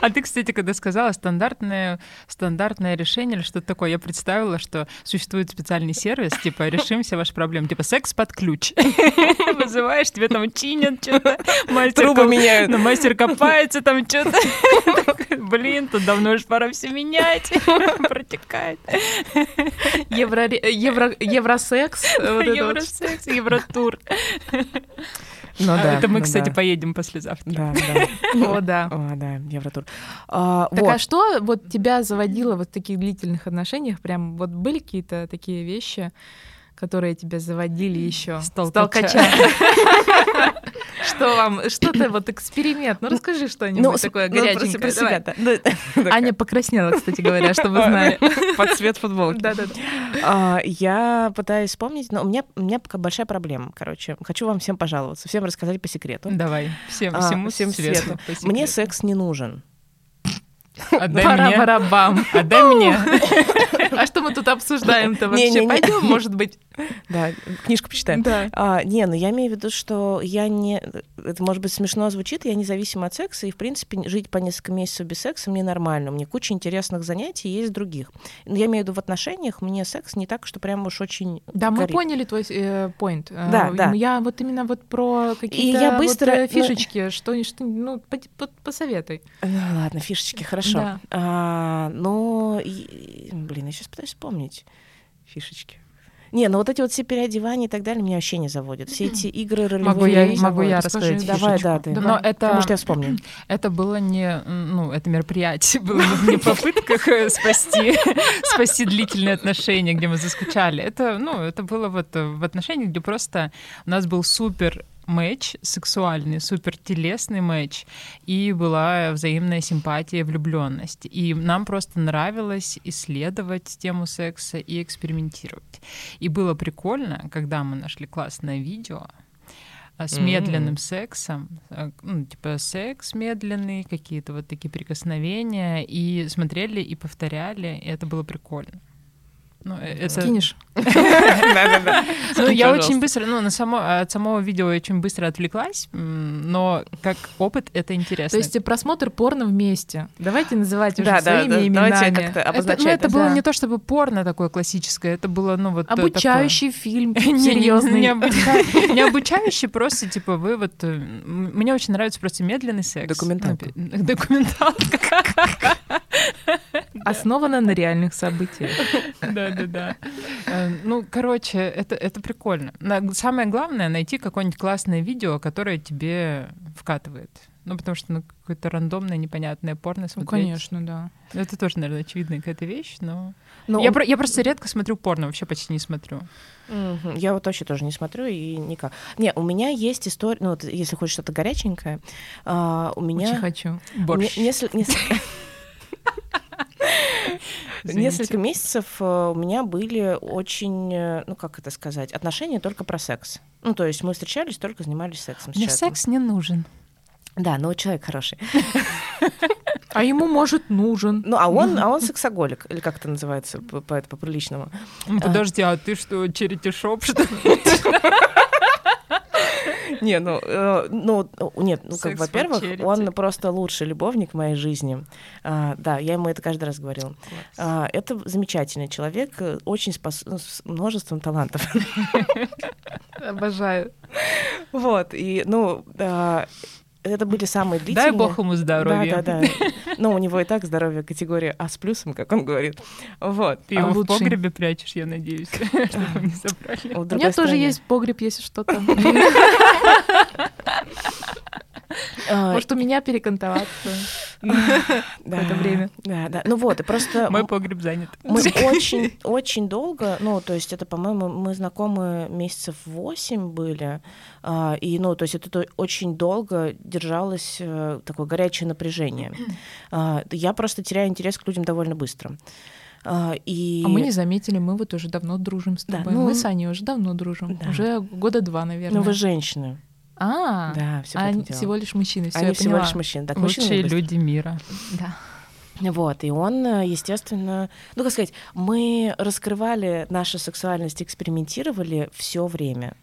А ты, кстати, когда сказала стандартное, стандартное решение или что-то такое, я представила, что существует специальный сервис, типа «Решим все ваши проблемы», типа «Секс под ключ». <laughs> Вызываешь, тебе там чинят что-то, мастер, Трубы меняют. мастер копается там что-то. <laughs> Блин, тут давно уж пора все менять. Протекает. Евро, евро, евросекс. Евросекс, евротур. Ну А, да, Это мы, ну кстати, да. поедем послезавтра. Да, да. <laughs> О, да. О, да, Евротур. А, Так вот. а что вот тебя заводило вот в таких длительных отношениях? Прям вот были какие-то такие вещи, которые тебя заводили еще С толкача. Что вам, что-то вот эксперимент? Ну расскажи что-нибудь с- такое ну, горяченькое. про себя, давай. да. Ну, <laughs> Аня покраснела, кстати говоря, чтобы <laughs> знали. <laughs> Под цвет футболки. Да-да-да. А, Я пытаюсь вспомнить, но у меня, у меня пока большая проблема, короче. Хочу вам всем пожаловаться, всем рассказать по секрету. Давай, всем, А, всему всем свету. Мне секс не нужен. Отдай мне. Пара-барабам. Отдай мне. А что тут обсуждаем-то вообще? Пойдем, может быть? Да, книжку почитаем. Да. А, не, ну я имею в виду, что я не... Это, может быть, смешно звучит, я независима от секса, и, в принципе, жить по несколько месяцев без секса мне нормально. У меня куча интересных занятий есть других. Но я имею в виду, в отношениях мне секс не так, что прям уж очень Да, мы поняли твой поинт. Да, да. Я вот именно вот про какие-то я вот, э, ну- фишечки, что, что ну, по- по- посоветуй. Ну ладно, фишечки, хорошо. Да. А, но, и- блин, я сейчас пытаюсь вспомнить фишечки. Не, ну вот эти вот все переодевания и так далее меня вообще не заводят. Все эти игры ролевые Могу я- могу я рассказать Давай, фишечку? да, ты. Но это, Может, я вспомню. <clears throat> это было не, ну, это мероприятие было не в попытках <laughs> спасти, <laughs> спасти длительные отношения, где мы заскучали. Это, ну, это было вот в отношениях, где просто у нас был супер матч сексуальный, супер телесный матч, и была взаимная симпатия, влюбленность. И нам просто нравилось исследовать тему секса и экспериментировать. И было прикольно, когда мы нашли классное видео, а, с медленным mm-hmm. сексом, а, ну, типа секс медленный, какие-то вот такие прикосновения, и смотрели и повторяли, и это было прикольно. Ну, э, это... Скинешь? <laughs> Ну, я очень быстро, ну, на само, от самого видео очень быстро отвлеклась, но как опыт это интересно. То есть просмотр порно вместе. Давайте называть уже своими именами. Давайте как-то обозначать. Ну, это было не то чтобы порно такое классическое, это было, ну, вот Обучающий фильм, <laughs> серьезный. Не обучающий, просто, типа, вы вот... Э, мне очень нравится просто медленный секс. Документалка. <laughs> Документалка. <laughs> Основана на реальных событиях. Да, да, да. Ну, короче, это, это прикольно. Самое главное — найти какое-нибудь классное видео, которое тебе вкатывает. Ну, потому что ну, какое-то рандомное, непонятное порно ну, смотреть. Ну, конечно, да. Это тоже, наверное, очевидная какая-то вещь, но... но я, он... про... я просто редко смотрю порно, вообще почти не смотрю. Угу. Я вот вообще тоже не смотрю и никак. Не, у меня есть история, ну, вот если хочешь что-то горяченькое, uh, у меня... Очень хочу. Борщ. Несколько... <laughs> Несколько месяцев э, у меня были очень, э, ну как это сказать, отношения только про секс. Ну то есть мы встречались, только занимались сексом. Мне секс не нужен. Да, но человек хороший. А ему, может, нужен. Ну, а он, а он сексоголик, или как это называется по, по, по приличному. Подожди, а ты что, черити шоп, что ли? <laughs> <laughs> Не, ну, э, ну, нет, ну, как, во-первых, он просто лучший любовник в моей жизни. А, да, я ему это каждый раз говорила. А, это замечательный человек, э, очень. Ну, с множеством талантов. <laughs> Обожаю. Вот, и, ну, это были самые длительные. Дай бог ему здоровья. Да, да, да. Но у него и так здоровье категория А с плюсом, как он говорит. Вот. Ты его а в погребе прячешь, я надеюсь, <laughs> чтобы не забрали. У меня тоже есть погреб, если что-то. <laughs> Может, у меня перекантоваться <laughs> в это время. Да, да. Ну вот, и просто... Мой погреб занят. Мы <laughs> очень, очень долго, ну, то есть это, по-моему, мы знакомы месяцев восемь были, а, и, ну, то есть это очень долго держалось э, такое горячее напряжение. <clears throat> А, я просто теряю интерес к людям довольно быстро. А, и... А мы не заметили, мы вот уже давно дружим с тобой. Да, ну... Мы с Аней уже давно дружим. Да. Уже года два, наверное. Ну, вы женщины. А, да, все а всего лишь мужчины. Все, Они всего лишь мужчины. Так, Лучшие люди мира. Да. Вот, и он, естественно, ну, как сказать, мы раскрывали нашу сексуальность, экспериментировали все время.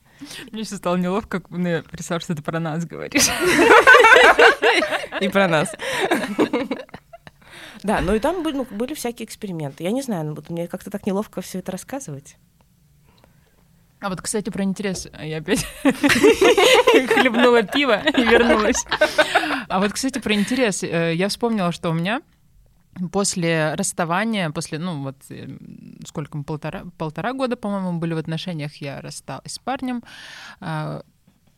Мне сейчас стало неловко, как ну, представь, что ты про нас говоришь. <laughs> И про нас. Да, ну и там были, ну, были всякие эксперименты. Я не знаю, ну, вот мне как-то так неловко все это рассказывать. А вот, кстати, про интерес. Я опять <laughs> хлебнула пиво и вернулась. А вот, кстати, про интерес. Э, я вспомнила, что у меня после расставания, после, ну вот, э, сколько мы, полтора, полтора года, по-моему, были в отношениях, я рассталась с парнем, а,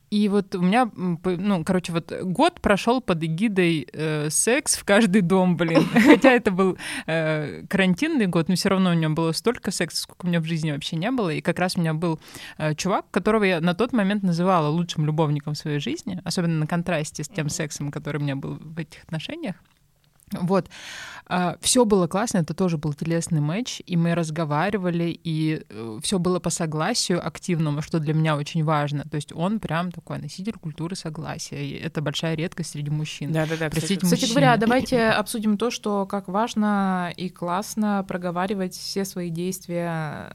и вот у меня, ну, короче, вот год прошел под эгидой э, секс в каждый дом, блин. <laughs> Хотя это был э, карантинный год, но все равно у меня было столько секса, сколько у меня в жизни вообще не было. И как раз у меня был э, чувак, которого я на тот момент называла лучшим любовником в своей жизни, особенно на контрасте с тем сексом, который у меня был в этих отношениях. Вот. А, все было классно, это тоже был телесный матч, и мы разговаривали, и э, все было по согласию активному, что для меня очень важно. То есть он прям такой носитель культуры согласия, и это большая редкость среди мужчин. Да, да, да. Простите, кстати, кстати говоря, давайте обсудим то, что как важно и классно проговаривать все свои действия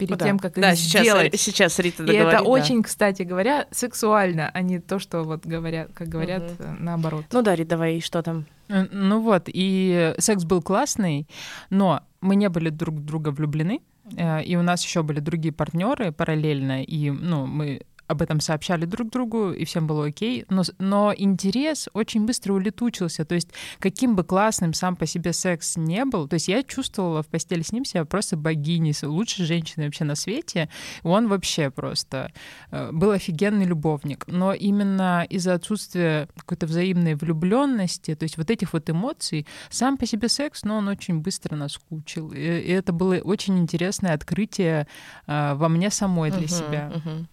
перед ну, тем, да. как да, их сейчас, сделать. Сейчас Рита И это да. очень, кстати говоря, сексуально, а не то, что вот говорят, как говорят, угу. наоборот. Ну да, Рит, давай, что там? Э, ну вот, и секс был классный, но мы не были друг в друга влюблены, э, и у нас еще были другие партнеры параллельно, и ну, мы об этом сообщали друг другу, и всем было окей, но, но интерес очень быстро улетучился. То есть каким бы классным сам по себе секс не был, то есть я чувствовала в постели с ним себя просто богиней, лучшей женщиной вообще на свете. Он вообще просто э, был офигенный любовник. Но именно из-за отсутствия какой-то взаимной влюбленности, то есть вот этих вот эмоций, сам по себе секс, но он очень быстро наскучил. И, и это было очень интересное открытие э, во мне самой для uh-huh, себя. Uh-huh.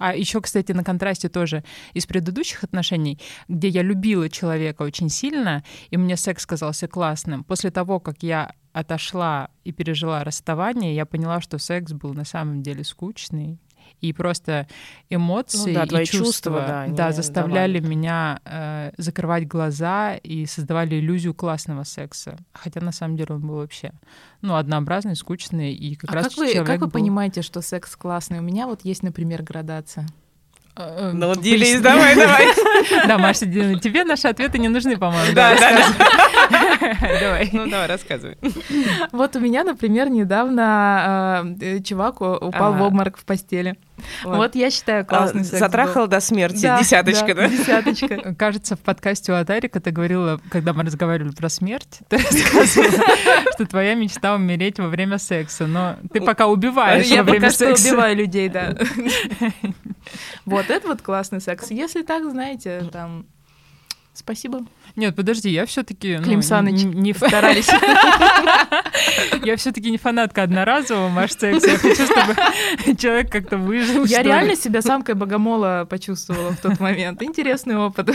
А еще, кстати, на контрасте тоже из предыдущих отношений, где я любила человека очень сильно, и мне секс казался классным. После того, как я отошла и пережила расставание, я поняла, что секс был на самом деле скучный, и просто эмоции ну, да, и чувства, чувства да, да, заставляли давали. меня э, закрывать глаза и создавали иллюзию классного секса. Хотя на самом деле он был вообще ну, однообразный, скучный. И как а раз как вы, как вы был... понимаете, что секс классный? У меня вот есть, например, градация. Э, ну, делись, давай, давай. <laughs> Да, Маша, тебе наши ответы не нужны, по-моему. Да, да, <laughs> Давай. Ну, давай, рассказывай. Вот у меня, например, недавно э, чувак упал в обморок в постели. Вот, я считаю классный секс. Затрахал до смерти, десяточка, да? Десяточка. <laughs> Кажется, в подкасте у Атарика ты говорила, когда мы разговаривали про смерть, ты <laughs> рассказывала, что твоя мечта умереть во время секса, но ты пока убиваешь во время секса. Я убиваю людей, да. Вот это вот классный секс. Если так, знаете, там... Спасибо. Нет, подожди, я все-таки ну, Клим Саныч. не, не старались. <laughs> Я все-таки не фанатка одноразового маш секса. Я хочу, чтобы человек как-то выжил. Я реально себя самкой богомола почувствовала в тот момент. Интересный опыт. <laughs>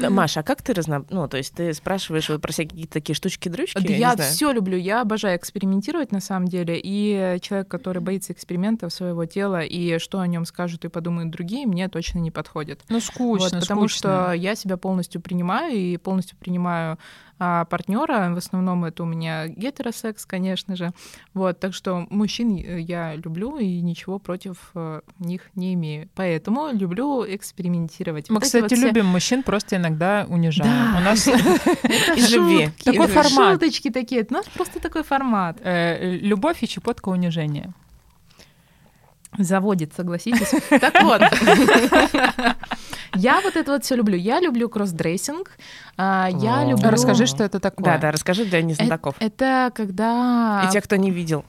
Да. Маша, а как ты разно... Ну, то есть ты спрашиваешь вот про всякие такие штучки-дрючки? Да я, я все люблю. Я обожаю экспериментировать на самом деле. И человек, который боится экспериментов своего тела и что о нем скажут и подумают другие, мне точно не подходит. Ну, скучно, вот, Потому скучно. что я себя полностью принимаю и полностью принимаю а партнера. В основном это у меня гетеросекс, конечно же. Вот, так что мужчин я люблю и ничего против э, них не имею. Поэтому люблю экспериментировать. Мы, вот кстати, вот любим все... мужчин, просто иногда унижаем. Да. У нас <laughs> из любви. Такой формат. Шуточки такие. У нас просто такой формат. Э, любовь и чепотка унижения. Заводит, согласитесь. <laughs> Так вот. <laughs> Я вот это вот все люблю. Я люблю кроссдрессинг. А, я люблю... Расскажи, что это такое. Да, да, расскажи для незнатоков. Это, это когда... И те, кто не видел.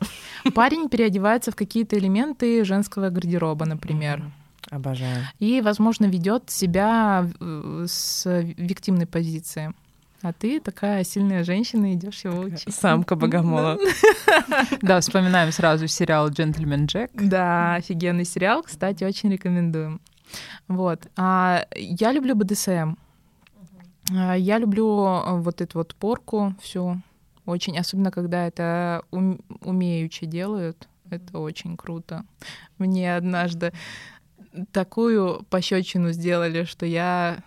Парень переодевается в какие-то элементы женского гардероба, например. Обожаю. И, возможно, ведет себя с виктимной позиции. А ты такая сильная женщина, идешь его учить. Самка богомола. <laughs> Да, вспоминаем сразу сериал «Джентльмен Джек». Да, офигенный сериал, кстати, очень рекомендуем. Вот. А я люблю БДСМ. А, я люблю э, вот эту вот порку всю. Очень, особенно когда это ум, умеючи делают. Это очень круто. Мне однажды такую пощечину сделали, что я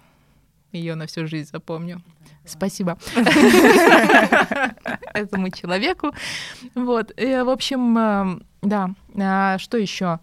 ее на всю жизнь запомню. Спасибо <laughs> этому человеку. Вот. В общем, э, да. А что еще?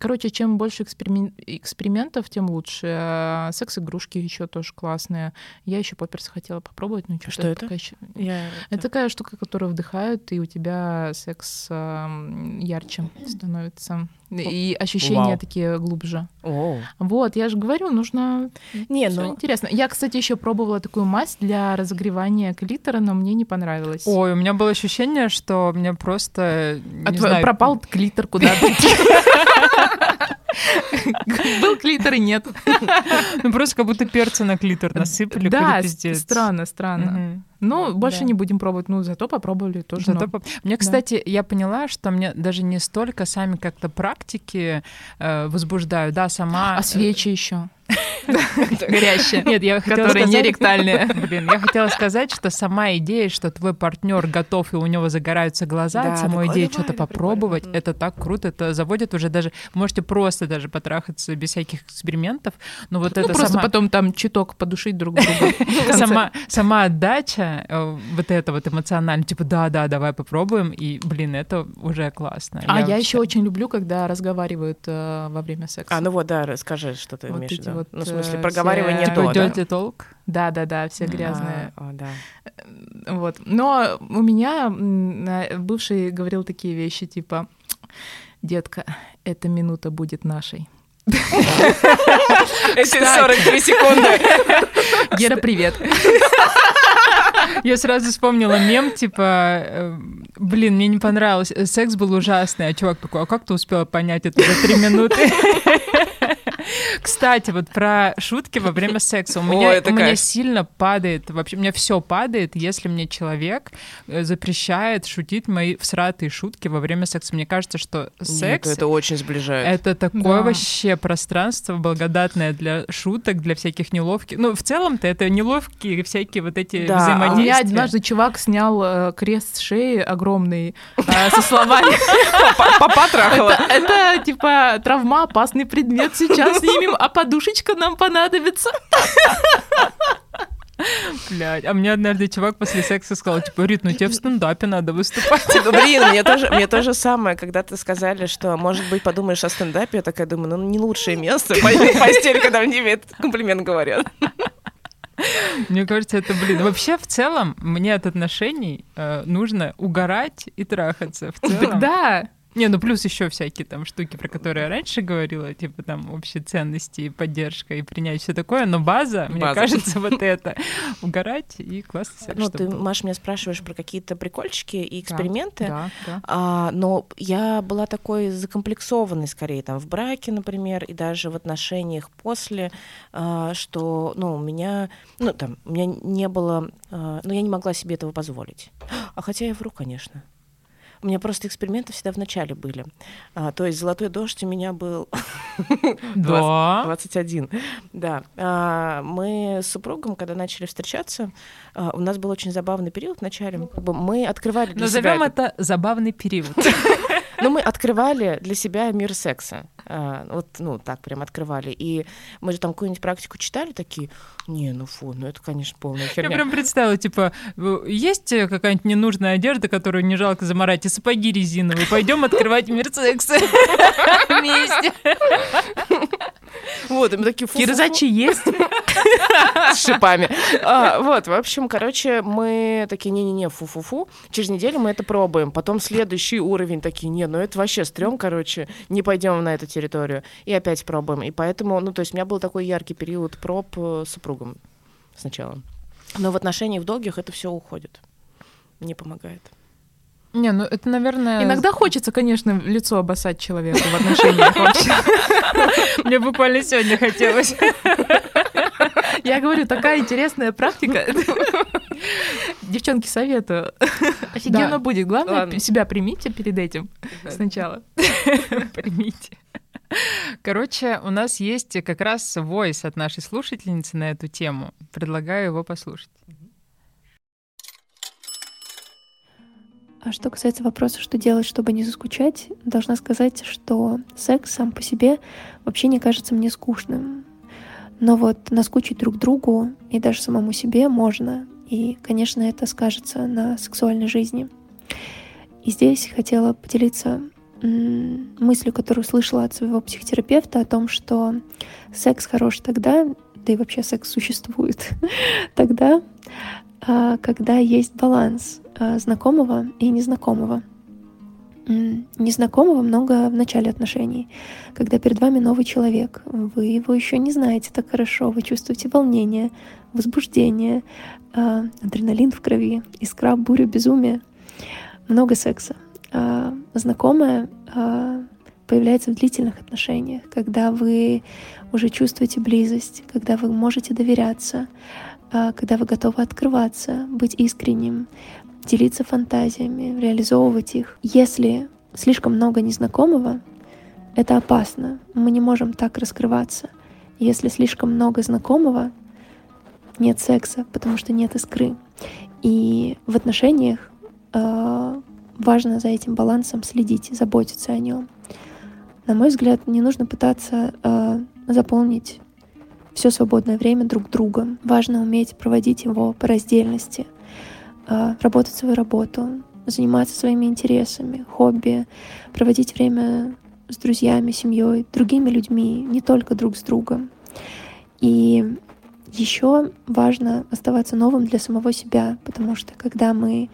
Короче, чем больше эксперимен... экспериментов, тем лучше. А, секс-игрушки еще тоже классные. Я еще попперс хотела попробовать, но что это? Такая... Я... Это такая штука, которая вдыхает, и у тебя секс э, ярче становится. И ощущения Вау. такие глубже. О. Вот, я же говорю, нужно. Не, ну интересно. Я, кстати, еще пробовала такую мазь для разогревания клитора, но мне не понравилось. Ой, у меня было ощущение, что мне просто. Не а знаю... пропал клитор куда-то. <laughs> <laughs> Был клитор и нет. Ну просто как будто перца на клитор насыпали. Да, странно, странно. Ну, больше да. не будем пробовать, ну, зато попробовали тоже. Зато но... Мне, кстати, да. я поняла, что мне даже не столько сами как-то практики э, возбуждают, да, сама... А свечи еще. <laughs> <laughs> Горящие. Нет, я хотела Которые сказать... не ректальные. Блин, я хотела сказать, что сама идея, что твой партнер готов и у него загораются глаза, сама идея что-то попробовать, это так круто, это заводит уже даже, можете просто даже потрахаться без всяких экспериментов, но вот ну, это просто сама... потом там чуток подушить друг друга. <laughs> Сама, сама отдача э, вот это вот эмоционально, типа да-да, давай попробуем, и, блин, это уже классно. А я, еще очень люблю, когда разговаривают э, во время секса. А, ну вот, да, расскажи, что ты имеешь в виду вот, ну, смысле, э, проговаривание все... до, да? Talk? Да, да, да, все грязные. А, о, да. Вот. Но у меня бывший говорил такие вещи, типа, детка, эта минута будет нашей. Эти 43 секунды. Гера, привет. Я сразу вспомнила мем, типа, э, блин, мне не понравилось, секс был ужасный, а чувак такой, а как ты успела понять это за три минуты? Кстати, вот про шутки во время секса. У меня, это у меня сильно падает, вообще, у меня все падает, если мне человек э, запрещает шутить мои всратые шутки во время секса. Мне кажется, что Нет, секс это очень сближает. это такое Да. вообще пространство благодатное для шуток, для всяких неловких. Ну, в целом-то это неловкие всякие вот эти Да, а у меня взаимодействия. однажды чувак снял э, крест с шеи огромный э, со <laughs> словами Папа трахала. это, типа травмоопасный предмет, сейчас снимем, а подушечка нам понадобится. Блядь. А мне однажды чувак после секса сказал, типа, Рит, ну тебе в стендапе надо выступать. Ну, Блин, мне тоже, мне то же самое, когда ты сказали, что, может быть, подумаешь о стендапе, я такая думаю, ну, не лучшее место, по- постель, когда мне этот комплимент говорят. Мне кажется, это, блин, вообще в целом мне от отношений э, нужно угорать и трахаться. В целом. Так да. Не, ну плюс еще всякие там штуки, про которые я раньше говорила, типа там общие ценности, поддержка и принять все такое, но база, мне База. кажется, вот это. Угорать и классно секс, Ну, ты, был. Маш, меня спрашиваешь про какие-то прикольчики и эксперименты. Да, да. А, но я была такой закомплексованной скорее там в браке, например, и даже в отношениях после, а, что, ну, у меня, ну, там, у меня не было, а, ну, я не могла себе этого позволить. А хотя я вру, конечно. У меня просто эксперименты всегда в начале были. А, то есть «Золотой дождь» у меня был <laughs> Да. 21. Да. А, Мы с супругом, когда начали встречаться, а, у нас был очень забавный период в начале. Как бы Мы открывали для себя Назовем этот- это забавный период. <laughs> ну, мы открывали для себя мир секса. А, вот, ну, так прям открывали. И мы же там какую-нибудь практику читали, такие, не, ну фу, ну это, конечно, полная Я херня. прям представила, типа, есть э, какая-нибудь ненужная одежда, которую не жалко заморать, и сапоги резиновые. Пойдем открывать мир секса <laughs> вместе. Вот, и мы такие, фу. Кирзачи есть? <laughs> с шипами. А, вот, в общем, короче, мы такие, не-не-не, фу-фу-фу. Через неделю мы это пробуем. Потом следующий уровень такие, не, ну это вообще стрём, короче, не пойдем на эту территорию. И опять пробуем. И поэтому, ну, то есть у меня был такой яркий период проб э, с супругом сначала. Но в отношениях в долгих это все уходит. Не помогает. Не, ну это, наверное... Иногда хочется, конечно, лицо обоссать человеку в отношениях вообще. <laughs> Мне буквально сегодня хотелось. Я говорю, такая интересная практика. Девчонки, советую. Офигенно Да. будет. Главное, Ладно. себя примите перед этим сначала. <laughs> Примите. Короче, у нас есть как раз войс от нашей слушательницы на эту тему. Предлагаю его послушать. А что касается вопроса, что делать, чтобы не заскучать, должна сказать, что секс сам по себе вообще не кажется мне скучным. Но вот наскучить друг другу и даже самому себе можно. И, конечно, это скажется на сексуальной жизни. И здесь хотела поделиться мыслью, которую слышала от своего психотерапевта о том, что секс хорош тогда, да и вообще секс существует <laughs> тогда, а, когда есть баланс а, знакомого и незнакомого. Незнакомого много в начале отношений, когда перед вами новый человек, вы его еще не знаете так хорошо, вы чувствуете волнение, возбуждение, а, адреналин в крови, искра, буря, безумие, много секса. А, Знакомое а, появляется в длительных отношениях, когда вы уже чувствуете близость, когда вы можете доверяться, а, когда вы готовы открываться, быть искренним, делиться фантазиями, реализовывать их. Если слишком много незнакомого, это опасно. Мы не можем так раскрываться. Если слишком много знакомого, нет секса, потому что нет искры. И в отношениях э, важно за этим балансом следить, заботиться о нем. На мой взгляд, не нужно пытаться э, заполнить все свободное время друг другом. Важно уметь проводить его по раздельности, э, работать свою работу, заниматься своими интересами, хобби, проводить время с друзьями, семьей, другими людьми, не только друг с другом. И еще важно оставаться новым для самого себя, потому что когда мы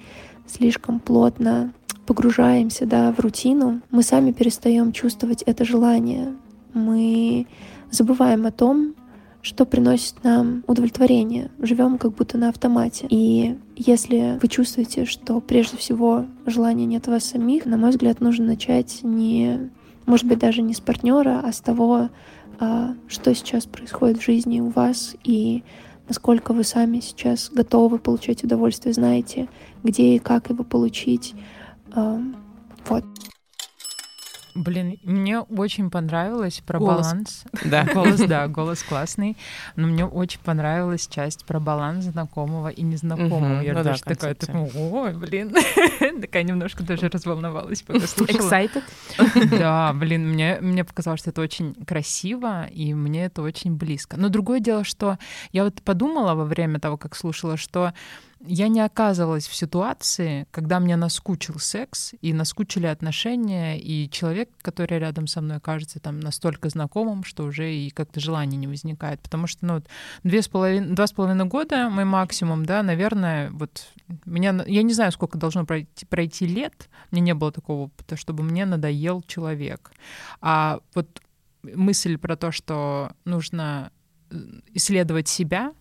слишком плотно погружаемся да, в рутину, мы сами перестаем чувствовать это желание. Мы забываем о том, что приносит нам удовлетворение. Живем как будто на автомате. И если вы чувствуете, что прежде всего желания нет у вас самих, на мой взгляд, нужно начать не, может быть, даже не с партнера, а с того, а, что сейчас происходит в жизни у вас и насколько вы сами сейчас готовы получать удовольствие, знаете, где и как его получить. А, вот. Блин, мне очень понравилось про голос. баланс. <laughs> Да. Голос, да, голос классный. Но мне очень понравилась часть про баланс знакомого и незнакомого. Угу, Я ну даже да, такая, такая, ой, блин. <laughs> такая немножко даже разволновалась, пока слушала. Excited? <laughs> да, блин, мне, мне показалось, что это очень красиво, и мне это очень близко. Но другое дело, что я вот подумала во время того, как слушала, что я не оказывалась в ситуации, когда мне наскучил секс и наскучили отношения, и человек, который рядом со мной кажется там настолько знакомым, что уже и как-то желания не возникает. Потому что, ну, две с половиной, два с половиной года мой максимум, да, наверное, вот меня, я не знаю, сколько должно пройти, пройти лет, мне не было такого опыта, чтобы мне надоел человек. А вот мысль про то, что нужно э, исследовать себя,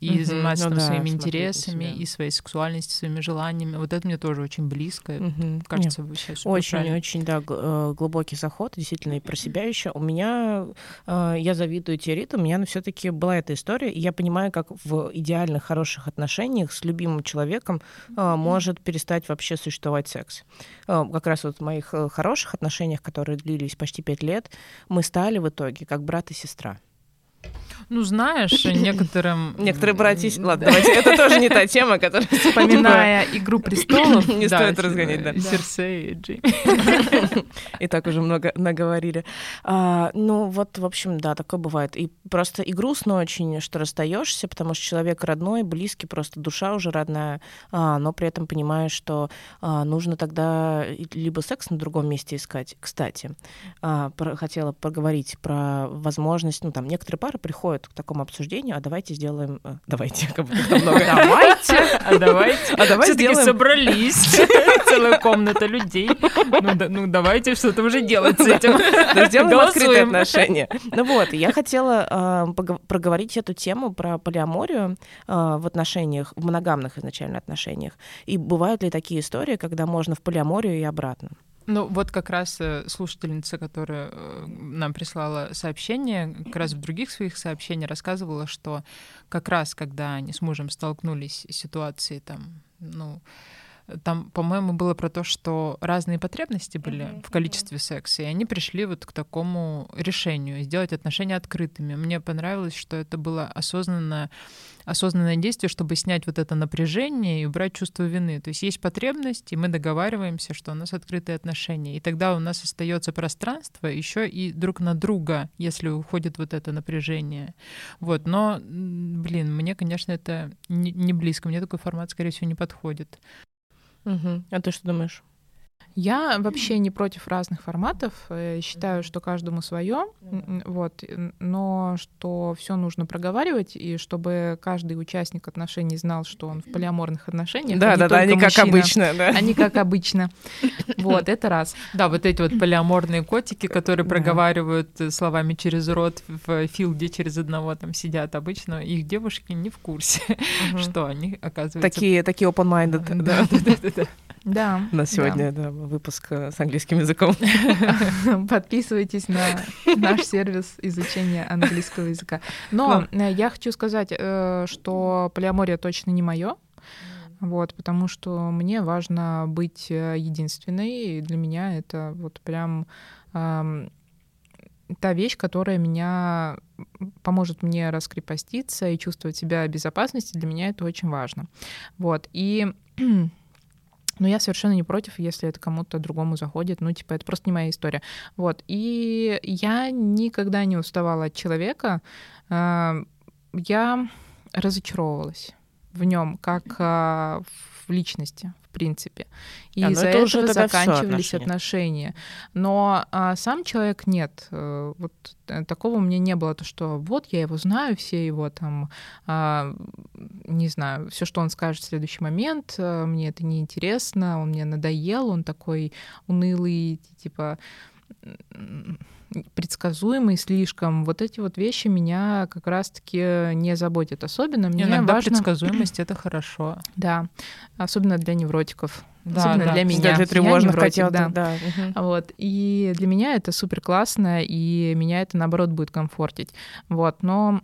и угу, заниматься ну, там, да, своими интересами и своей сексуальностью, своими желаниями. Вот это мне тоже очень близко. Угу. Кажется, Нет. сейчас Очень-очень, да, э, глубокий заход, действительно, и про себя еще. У меня, э, я завидую Териту, у меня все таки была эта история, и я понимаю, как в идеальных, хороших отношениях с любимым человеком mm может перестать вообще существовать секс. Как раз вот в моих хороших отношениях, которые длились почти пять лет, мы стали в итоге как брат и сестра. Ну, знаешь, некоторым... <clears throat> Некоторые братья... Ладно, давайте, это тоже не та тема, которая... <laughs> Вспоминая «Игру <clears throat> престолов», не стоит разгонять, да. Серсей и Джейми. <laughs> И так уже много наговорили. А, ну, вот, в общем, да, такое бывает. И просто и грустно очень, что расстаешься, потому что человек родной, близкий, просто душа уже родная, а, но при этом понимаешь, что а, нужно тогда либо секс на другом месте искать. Кстати, хотела поговорить про возможность, ну, там, некоторые пары приходят приходят к такому обсуждению, а давайте сделаем... Э, давайте, как будто много. Давайте, а давайте. А давайте сделаем... собрались. <laughs> Целая комната людей. Ну, ну давайте что-то уже делать с этим. Сделаем открытые отношения. Ну вот, я хотела а, проговорить эту тему про полиаморию а, в отношениях, в моногамных изначально отношениях. И бывают ли такие истории, когда можно в полиаморию и обратно? Ну, вот как раз э, слушательница, которая э, нам прислала сообщение, как раз в других своих сообщениях рассказывала, что как раз когда они с мужем столкнулись с ситуацией там, ну, там, по-моему, было про то, что разные потребности были mm-hmm. в количестве секса, и они пришли вот к такому решению сделать отношения открытыми. Мне понравилось, что это было осознанно, осознанное действие, чтобы снять вот это напряжение и убрать чувство вины. То есть есть потребность, и мы договариваемся, что у нас открытые отношения. И тогда у нас остается пространство еще и друг на друга, если уходит вот это напряжение. Вот. Но, блин, мне, конечно, это не, близко. Мне такой формат, скорее всего, не подходит. Угу. А ты что думаешь? Я вообще не против разных форматов. Э, считаю, что каждому свое. Вот. Но что все нужно проговаривать, и чтобы каждый участник отношений знал, что он в полиаморных отношениях. Да, да, да, они как обычно. Да. Они как обычно. Вот, это раз. Да, вот эти вот полиаморные котики, которые проговаривают э, словами через рот в филде через одного там сидят обычно, их девушки не в курсе, что они, оказывается... Такие, такие open-minded. Да, да, да, да. Да. <laughs> У нас сегодня да. Да, выпуск э, с английским языком. <laughs> Подписывайтесь на <laughs> наш сервис изучения английского языка. Но э, я хочу сказать, э, что полиамория точно не мое. Вот, потому что мне важно быть единственной, и для меня это вот прям эм, та вещь, которая меня поможет мне раскрепоститься и чувствовать себя в безопасности, для меня это очень важно. Вот, и <clears throat> но я совершенно не против, если это кому-то другому заходит. Ну, типа, это просто не моя история. Вот. И я никогда не уставала от человека. А, я разочаровывалась в нем, как а, в личности, принципе. И а, из-за этого уже заканчивались отношения. отношения. Но а, сам человек нет. Э, вот э, такого у меня не было, то что вот я его знаю, все его там, а, не знаю, все, что он скажет в следующий момент, э, мне это не интересно, он мне надоел, он такой унылый, типа предсказуемый слишком. Вот эти вот вещи меня как раз-таки не заботят. Особенно мне Иногда важно... предсказуемость — это хорошо. <clears throat> Да, особенно для невротиков. Да, Особенно да. для меня. Для тревожных хотел, да. да. Вот. И для меня это супер классно, и меня это, наоборот, будет комфортить. Вот. Но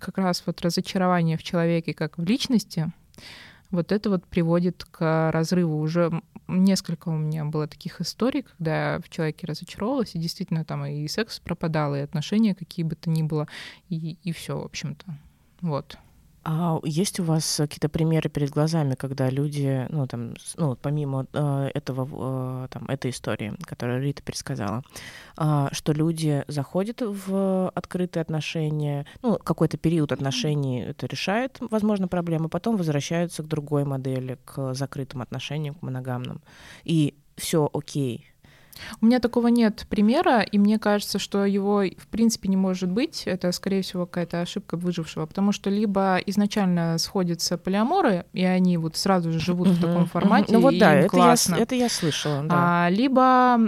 как раз вот разочарование в человеке как в личности, вот это вот приводит к разрыву. Уже несколько у меня было таких историй, когда я в человеке разочаровалась, и действительно там и секс пропадал, и отношения какие бы то ни было, и, и все, в общем-то. Вот. А есть у вас какие-то примеры перед глазами, когда люди, ну там, ну помимо э, этого, э, там этой истории, которую Рита пересказала, э, что люди заходят в открытые отношения, ну какой-то период отношений это решает, возможно, проблемы, потом возвращаются к другой модели, к закрытым отношениям, к моногамным, и все окей, у меня такого нет примера, и мне кажется, что его в принципе не может быть. Это, скорее всего, какая-то ошибка выжившего, потому что либо изначально сходятся полиаморы, и они вот сразу же живут в таком формате, ну, вот и да, это классно. Я, это я слышала. Да. А, либо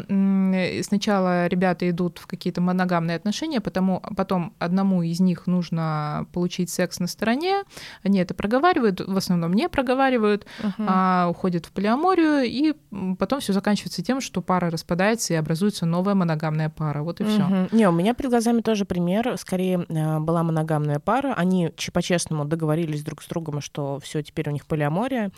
сначала ребята идут в какие-то моногамные отношения, потому потом одному из них нужно получить секс на стороне, они это проговаривают, в основном не проговаривают, uh-huh. а уходят в полиаморию, и потом все заканчивается тем, что пара распадается распадается и образуется новая моногамная пара. Вот и все. Угу. Не, у меня перед глазами тоже пример. Скорее э, была моногамная пара. Они по-честному договорились друг с другом, что все теперь у них полиамория.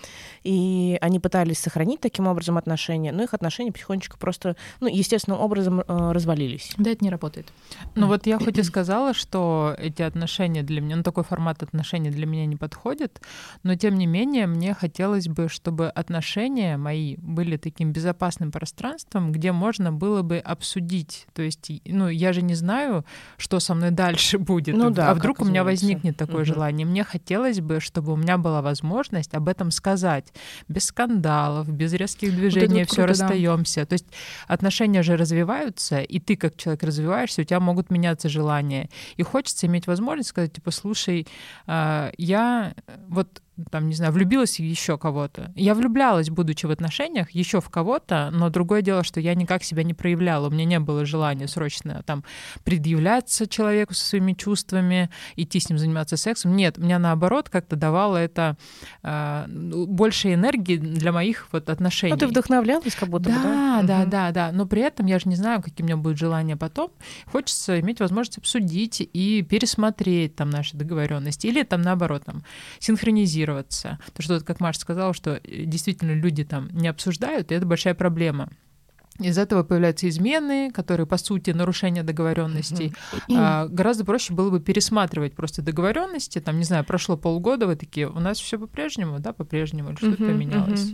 И они пытались сохранить таким образом отношения, но их отношения потихонечку просто, ну, естественным образом э, развалились. Да, это не работает. Ну вот я <clears throat> хоть и сказала, что эти отношения для меня, ну такой формат отношений для меня не подходит, но тем не менее мне хотелось бы, чтобы отношения мои были таким безопасным пространством, где можно было бы обсудить. То есть, ну, я же не знаю, что со мной дальше <laughs> будет. Ну, да, а вдруг у меня возникнет такое угу. желание. Мне хотелось бы, чтобы у меня была возможность об этом сказать. Без скандалов, без резких движений, вот все расстаемся. Да. То есть отношения же развиваются, и ты как человек развиваешься, у тебя могут меняться желания. И хочется иметь возможность сказать, типа, слушай, а, я вот там, не знаю, влюбилась в еще кого-то. Я влюблялась, будучи в отношениях, еще в кого-то, но другое дело, что я никак себя не проявляла. У меня не было желания срочно там предъявляться человеку со своими чувствами, идти с ним заниматься сексом. Нет, меня наоборот как-то давало это э, больше энергии для моих вот отношений. Ну, ты вдохновлялась как будто да, бы, да? Да, угу. да, да. Но при этом я же не знаю, какие у меня будут желания потом. Хочется иметь возможность обсудить и пересмотреть там наши договоренности или там наоборот там синхронизировать адаптироваться. То, что, как Маша сказала, что э, действительно люди там не обсуждают, и это большая проблема. Из этого появляются измены, которые, по сути, нарушение договоренностей. А, гораздо проще было бы пересматривать просто договоренности. Там, не знаю, прошло полгода, вы такие, у нас все по-прежнему, да, по-прежнему, или что-то поменялось.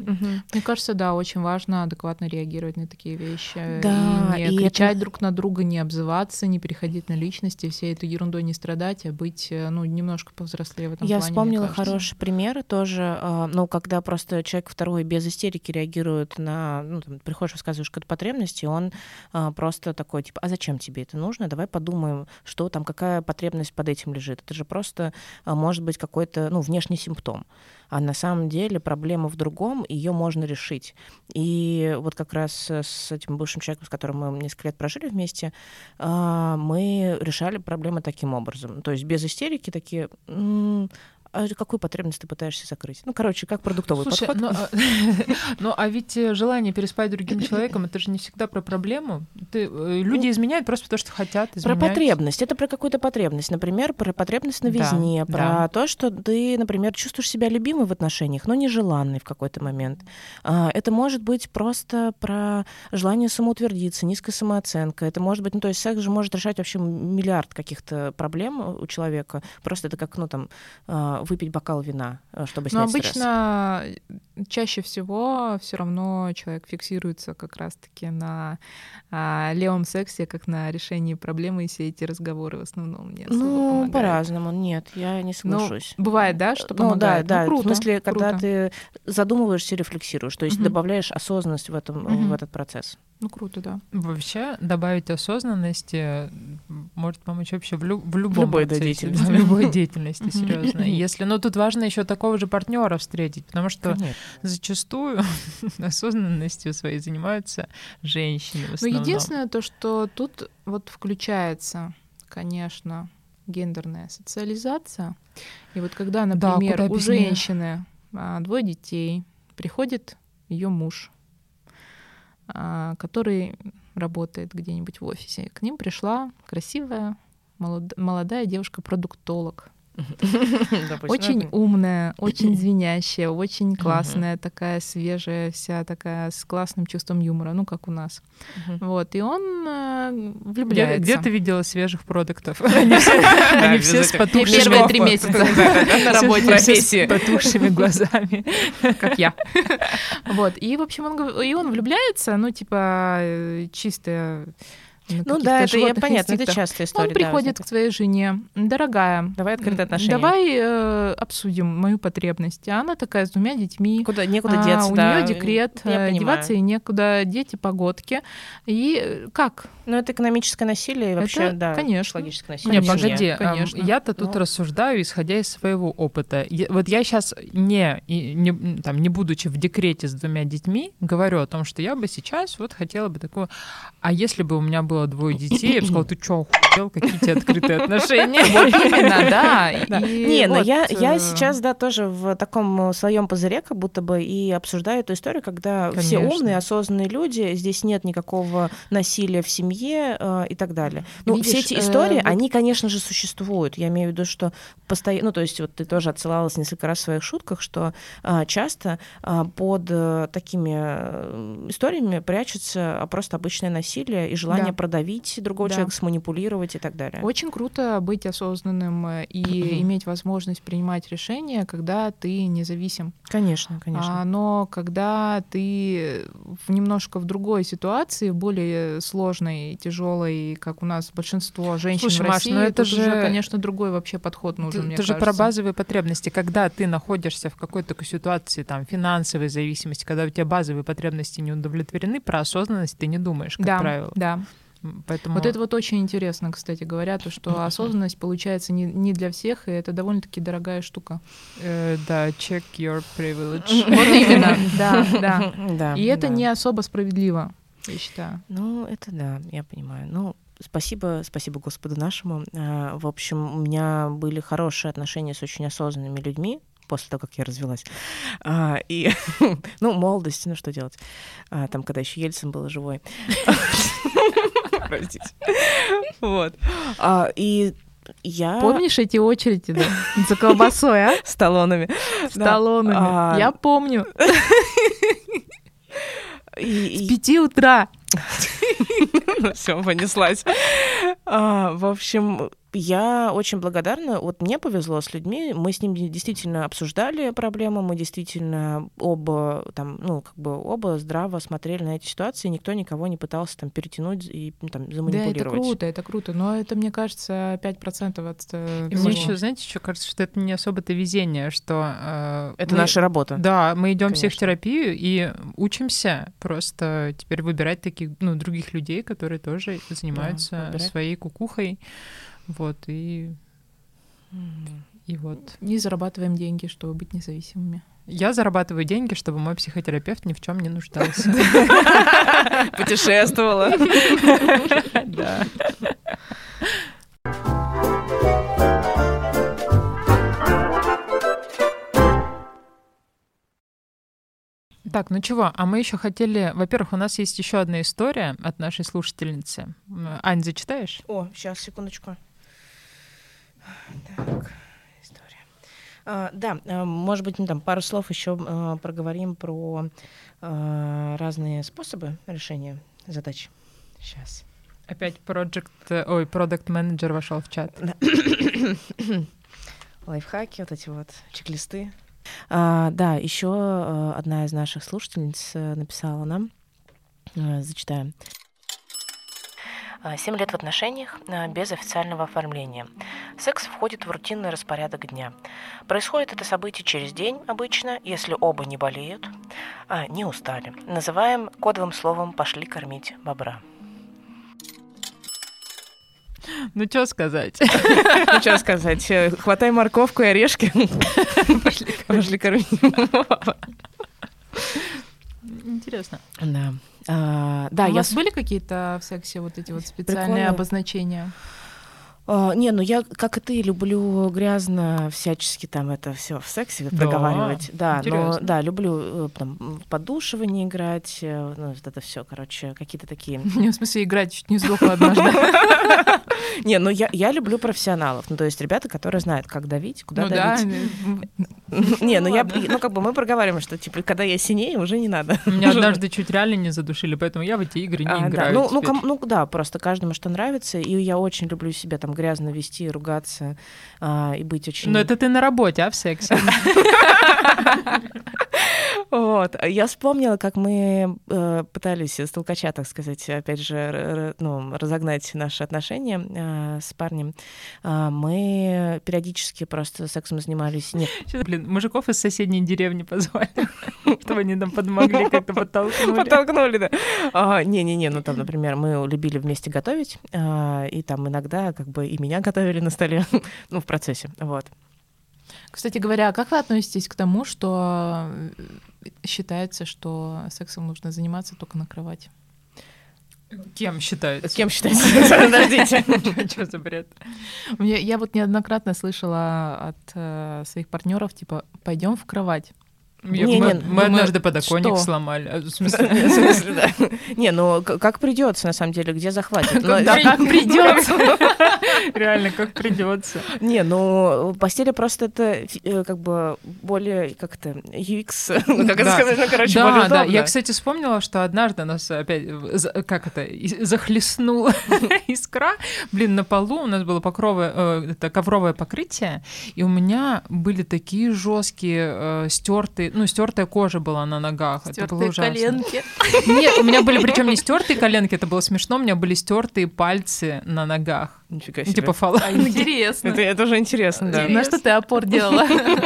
Мне кажется, да, очень важно адекватно реагировать на такие вещи. Да, и не и кричать это... друг на друга, не обзываться, не переходить на личности, всей этой ерундой не страдать, а быть, э, ну, немножко повзрослее в этом Я плане. Я вспомнила хороший пример тоже, а, ну, когда просто человек второй без истерики реагирует на, ну, там, приходишь, рассказываешь какую-то потребности, он а, просто такой, типа, а зачем тебе это нужно? Давай подумаем, что там, какая потребность под этим лежит. Это же просто а, может быть какой-то, ну, внешний симптом. А на самом деле проблема в другом, ее можно решить. И вот как раз с этим бывшим человеком, с которым мы несколько лет прожили вместе, а, мы решали проблемы таким образом. То есть без истерики такие, а какую потребность ты пытаешься закрыть? Ну, короче, как продуктовый Слушай, подход. Ну, а, <laughs> ну, а ведь э, желание переспать другим человеком, это же не всегда про проблему. Ты, э, люди изменяют просто потому, что хотят изменять. Про потребность. Это про какую-то потребность. Например, про потребность новизне, да, про да. то, что ты, например, чувствуешь себя любимой в отношениях, но нежеланной в какой-то момент. А, это может быть просто про желание самоутвердиться, низкая самооценка. Это может быть, ну, то есть секс же может решать вообще миллиард каких-то проблем у человека. Просто это как, ну, там, а, выпить бокал вина, э, чтобы снять Но обычно стресс? чаще всего все равно человек фиксируется как раз-таки на а, левом сексе, как на решении проблемы, и все эти разговоры в основном не особо Ну, помогают. по-разному, нет, я не ну, соглашусь. Ну, бывает, да, что ну, помогает? да, да, ну, круто, в смысле, круто. когда ты задумываешься рефлексируешь, то есть угу. добавляешь осознанность в, этом, угу. в этот процесс. Ну, круто, да. Вообще, добавить осознанности может помочь вообще в, лю- в любом в любой процессе, деятельности. В любой <laughs> деятельности, серьезно. Если, но ну, тут важно еще такого же партнера встретить, потому что Конечно. зачастую <laughs> осознанностью своей занимаются женщины. Ну, единственное то, что тут вот включается, конечно, гендерная социализация. И вот когда, например, да, у женщины а, двое детей. Приходит ее муж, который работает где-нибудь в офисе. К ним пришла красивая молодая девушка-продуктолог Очень умная, очень звенящая, очень классная, такая свежая, вся такая с классным чувством юмора, ну как у нас. Вот и он э, влюбляется. Где ты видела свежих продуктов? <laughs> Они все с потухшими Первые три месяца на работе с потухшими глазами, <laughs> как я. <laughs> Вот и в общем он и он влюбляется, ну типа э, чистая ну да, это я, понятно, это частая история. Он приходит да, к своей жене, дорогая, давай открытые отношения. Давай э, обсудим мою потребность. А она такая с двумя детьми. Куда некуда деться, а, У да. нее декрет, я э, деваться и некуда, дети погодки. И э, как? Ну это экономическое насилие и вообще, это, да, конечно. логическое насилие. Не, погоди, конечно. я-то тут ну. рассуждаю, исходя из своего опыта. Я, вот я сейчас не, не, там, не будучи в декрете с двумя детьми, говорю о том, что я бы сейчас вот хотела бы такое... А если бы у меня был было двое детей, я бы сказала, ты что, хотел, какие тебе открытые <laughs> отношения? Именно, да. <laughs> Не, но я я э, сейчас, да, тоже в таком своем пузыре, как будто бы, и обсуждаю эту историю, когда все умные, осознанные люди, здесь нет никакого насилия в семье э, и так далее. Ну, все эти истории, они, конечно же, существуют. Я имею в виду, что постоянно, ну, то есть вот ты тоже отсылалась несколько раз в своих шутках, что часто под э, такими историями прячется просто обычное насилие и желание продавить другого да. человека, сманипулировать и так далее. Очень круто быть осознанным и иметь возможность принимать решения, когда ты независим. Конечно, конечно. А, но когда ты в немножко в другой ситуации, более сложной, тяжелой, как у нас большинство женщин Слушай, в России, Маш, ну это же, конечно, другой вообще подход нужен. Ты, мне ты кажется. же про базовые потребности. Когда ты находишься в какой-то такой ситуации, там, финансовой зависимости, когда у тебя базовые потребности не удовлетворены, про осознанность ты не думаешь, как да, правило. Да. Поэтому... Вот это вот очень интересно, кстати говоря, то, что осознанность получается не, не для всех, и это довольно-таки дорогая штука. Э, да, check your privilege. <laughs> Вот именно, да, да. <laughs> да и это да. не особо справедливо, я считаю. Ну, это да, я понимаю. Ну, спасибо, спасибо Господу нашему. А, в общем, у меня были хорошие отношения с очень осознанными людьми, после того, как я развелась. А, и, <laughs> ну, молодость, ну что делать? А, там, когда еще Ельцин был живой. Простите. <laughs> Вот. А, и я... Помнишь эти очереди, да? За колбасой, а? <laughs> С талонами. С талонами. А... Я помню. <laughs> С пяти утра. <laughs> Все, понеслась. А, в общем, я очень благодарна. Вот мне повезло с людьми. Мы с ними действительно обсуждали проблему, мы действительно оба там, ну, как бы оба здраво смотрели на эти ситуации, никто никого не пытался там перетянуть и ну, там заманипулировать. Да, это круто, это круто. Но это, мне кажется, 5% от э, И мне еще, знаете, что кажется, что это не особо-то везение, что... Э, это мы, наша работа. Да, мы идем в психотерапию и учимся просто теперь выбирать таких, ну, других людей, которые тоже занимаются да, своей кукухой. Вот, и... И вот. И зарабатываем деньги, чтобы быть независимыми. Я зарабатываю деньги, чтобы мой психотерапевт ни в чем не нуждался. <laughs> Путешествовала. <laughs> Да. Так, ну чего, а мы еще хотели... Во-первых, у нас есть еще одна история от нашей слушательницы. Ань, зачитаешь? О, сейчас, секундочку. Так, история. А, да, а, может быть, ну, там пару слов еще а, проговорим про а, разные способы решения задач. Сейчас. Опять project, ой, продукт менеджер вошел в чат. <coughs> Лайфхаки, вот эти вот чек-листы. А, да, еще а, одна из наших слушательниц э, написала нам, а, зачитаем. Семь лет в отношениях без официального оформления. Секс входит в рутинный распорядок дня. Происходит это событие через день обычно, если оба не болеют, а не устали. Называем кодовым словом «пошли кормить бобра». Ну, что сказать? Ну, что сказать? Э, хватай морковку и орешки. Пошли кормить. Интересно. Да. А, да, у я вас были какие-то в сексе вот эти вот специальные Прикольно. обозначения? Uh, не, ну я, как и ты, люблю грязно всячески там это все в сексе да, проговаривать. Да, но да, люблю э, там в подушивании играть, э, ну, вот это все, короче, какие-то такие. <laughs> Не, в смысле, играть чуть не сдохла однажды. <laughs> Не, ну я, я люблю профессионалов, ну то есть ребята, которые знают, как давить, куда ну, давить. Да. <laughs> Не, ну, я, ну как бы мы проговариваем, что типа, когда я синее, уже не надо. Меня однажды чуть реально не задушили, поэтому я в эти игры не а, играю. Ну, ну, ну да, просто каждому что нравится, и я очень люблю себя там грязно вести, ругаться а, и быть очень... Но это ты на работе, а в сексе? Вот. Я вспомнила, как мы э, пытались с толкача, так сказать, опять же, ну, разогнать наши отношения э, с парнем. Э, мы периодически просто сексом занимались. Нет. Блин, мужиков из соседней деревни позвали, <laughs> чтобы они нам подмогли, как-то подтолкнули. Подтолкнули, да. Не-не-не, ну там, например, мы любили вместе готовить, и там иногда как бы и меня готовили на столе, <laughs> ну, в процессе, вот. Кстати говоря, как вы относитесь к тому, что считается, что сексом нужно заниматься только на кровати? Кем считается? Кем считается? Подождите. <laughs> Что за бред? Я вот неоднократно слышала от э, своих партнеров, типа, пойдем в кровать. Не, мы, не, мы думаю, однажды подоконник что? сломали. <laughs> В смысле? Не, ну как придется, на самом деле, где захватит? Да, как придется. <laughs> Реально, как придется. Не, ну постели просто это э, как бы более как-то UX, <laughs> ну, как это сказать, ну короче, удобно. Да, я, кстати, вспомнила, что однажды нас опять, как это, захлестнула искра. Блин, на полу у нас было покровое, э, это ковровое покрытие, и у меня были такие жесткие э, стертые ну, стертая кожа была на ногах. Стертые это было ужасно. коленки. Нет, у меня были причем не стертые коленки, это было смешно, у меня были стертые пальцы на ногах. Нифига себе. Типа фаланги. А, интересно. Это, это уже интересно, да. На что ты опор делала?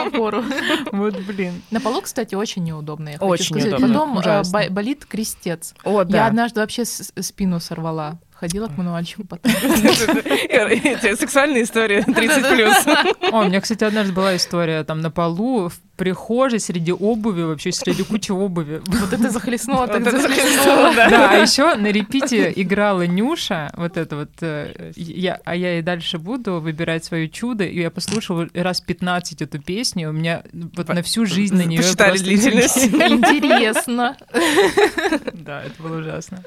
Опору. Вот, блин. На полу, кстати, очень неудобно, я очень хочу сказать. Неудобно. Потом э, болит крестец. О, да. Я однажды вообще спину сорвала. Ходила к мануальщику потом. Сексуальная история 30 плюс. <laughs> О, у меня, кстати, однажды была история там на полу, в прихожей, среди обуви, вообще среди кучи обуви. Вот это захлестнуло, так захлестнуло. Да, а еще на репите играла Нюша, вот это вот, э, я, а я и дальше буду выбирать свое чудо, и я послушала раз 15 эту песню, у меня вот на всю жизнь на нее Посчитали длительность. <laughs> Интересно. Да, это было ужасно.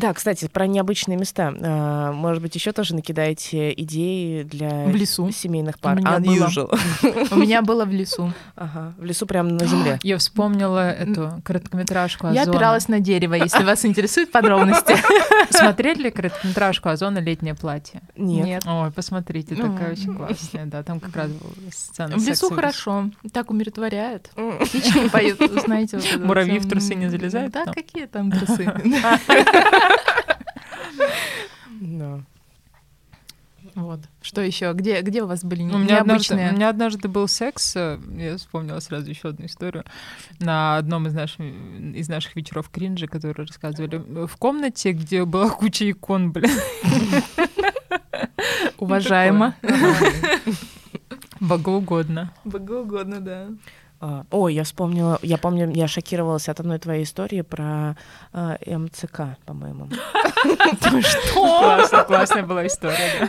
Да, кстати, про необычные места. А, может быть, еще тоже накидаете идеи для в лесу. семейных пар. У меня, было. У меня было в лесу. Ага, в лесу прямо на земле. <gasps> Я вспомнила эту короткометражку «Озон». Я опиралась на дерево, если вас интересуют <laughs> подробности. <laughs> Смотрели ли короткометражку «Озона. Летнее платье»? Нет. Ой, посмотрите, такая очень классная. Да, там как раз сцена В лесу хорошо, так умиротворяет. Птички поют, знаете. Муравьи в трусы не залезают? Да, какие там трусы? <laughs> Да. Вот. Что еще? Где, где у вас были у меня необычные? Однажды, у меня однажды был секс, э, я вспомнила сразу еще одну историю, на одном из наших, из наших вечеров кринжи, которые рассказывали, в комнате, где была куча икон, блин. Уважаемо. Богоугодно. Богоугодно, да. А, ой, я вспомнила, я помню, я шокировалась от одной твоей истории про а, МЦК, по-моему. <laughs> Что? Классная была история,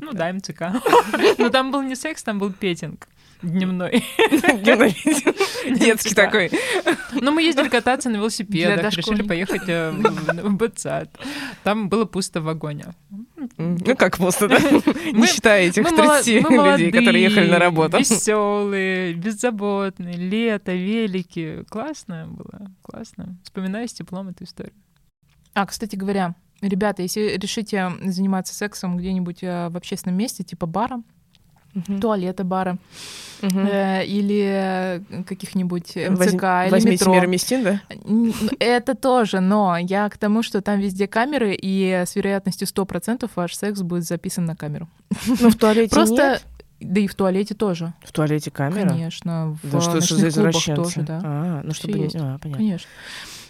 Ну да, МЦК. <laughs> Но там был не секс, там был петинг. Дневной. <laughs> Детский такой. Ну, мы ездили кататься на велосипедах, решили поехать э, в БЦАТ. Там было пусто в вагоне. Ну, как пусто, да? <laughs> Не считая этих 30 людей, которые ехали на работу. Веселые, беззаботные, лето, велики. Классно было, классно. Вспоминаю с теплом эту историю. А, кстати говоря, ребята, если решите заниматься сексом где-нибудь э, в общественном месте, типа бара, туалета бара угу. э, или каких-нибудь МЦК Возь, или возьмите метро. Мистин, да? Это тоже, но я к тому, что там везде камеры, и с вероятностью 100% ваш секс будет записан на камеру. Ну, в туалете Просто нет? Да и в туалете тоже. В туалете камера? Конечно. В да что, что за извращенцы? Тоже, да. А, ну чтобы... Есть. А, понятно. Конечно.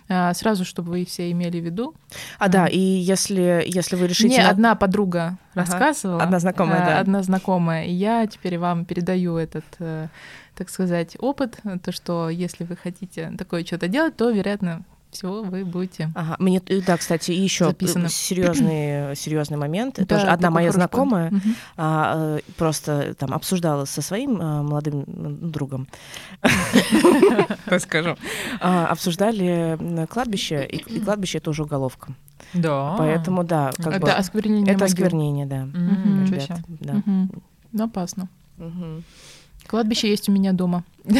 А, сразу, чтобы вы все имели в виду. А, да, и если, если вы решите... Мне на... одна подруга ага. рассказывала. Одна знакомая, а, да. Одна знакомая. И я теперь вам передаю этот, э, так сказать, опыт, то, что если вы хотите такое что-то делать, то, вероятно, все, вы будете. Ага, мне, да, кстати, еще Записано. серьезный, <clears throat> серьезный момент. Да, Тоже одна моя знакомая угу. а, просто там обсуждала со своим а, молодым другом, <laughs> скажу, а, обсуждали кладбище, и кладбище это уже уголовка. Да. Поэтому, да, как это осквернение Это осквернение, да. Ребят, да. Угу. Опасно. Кладбище есть у меня дома. <laughs>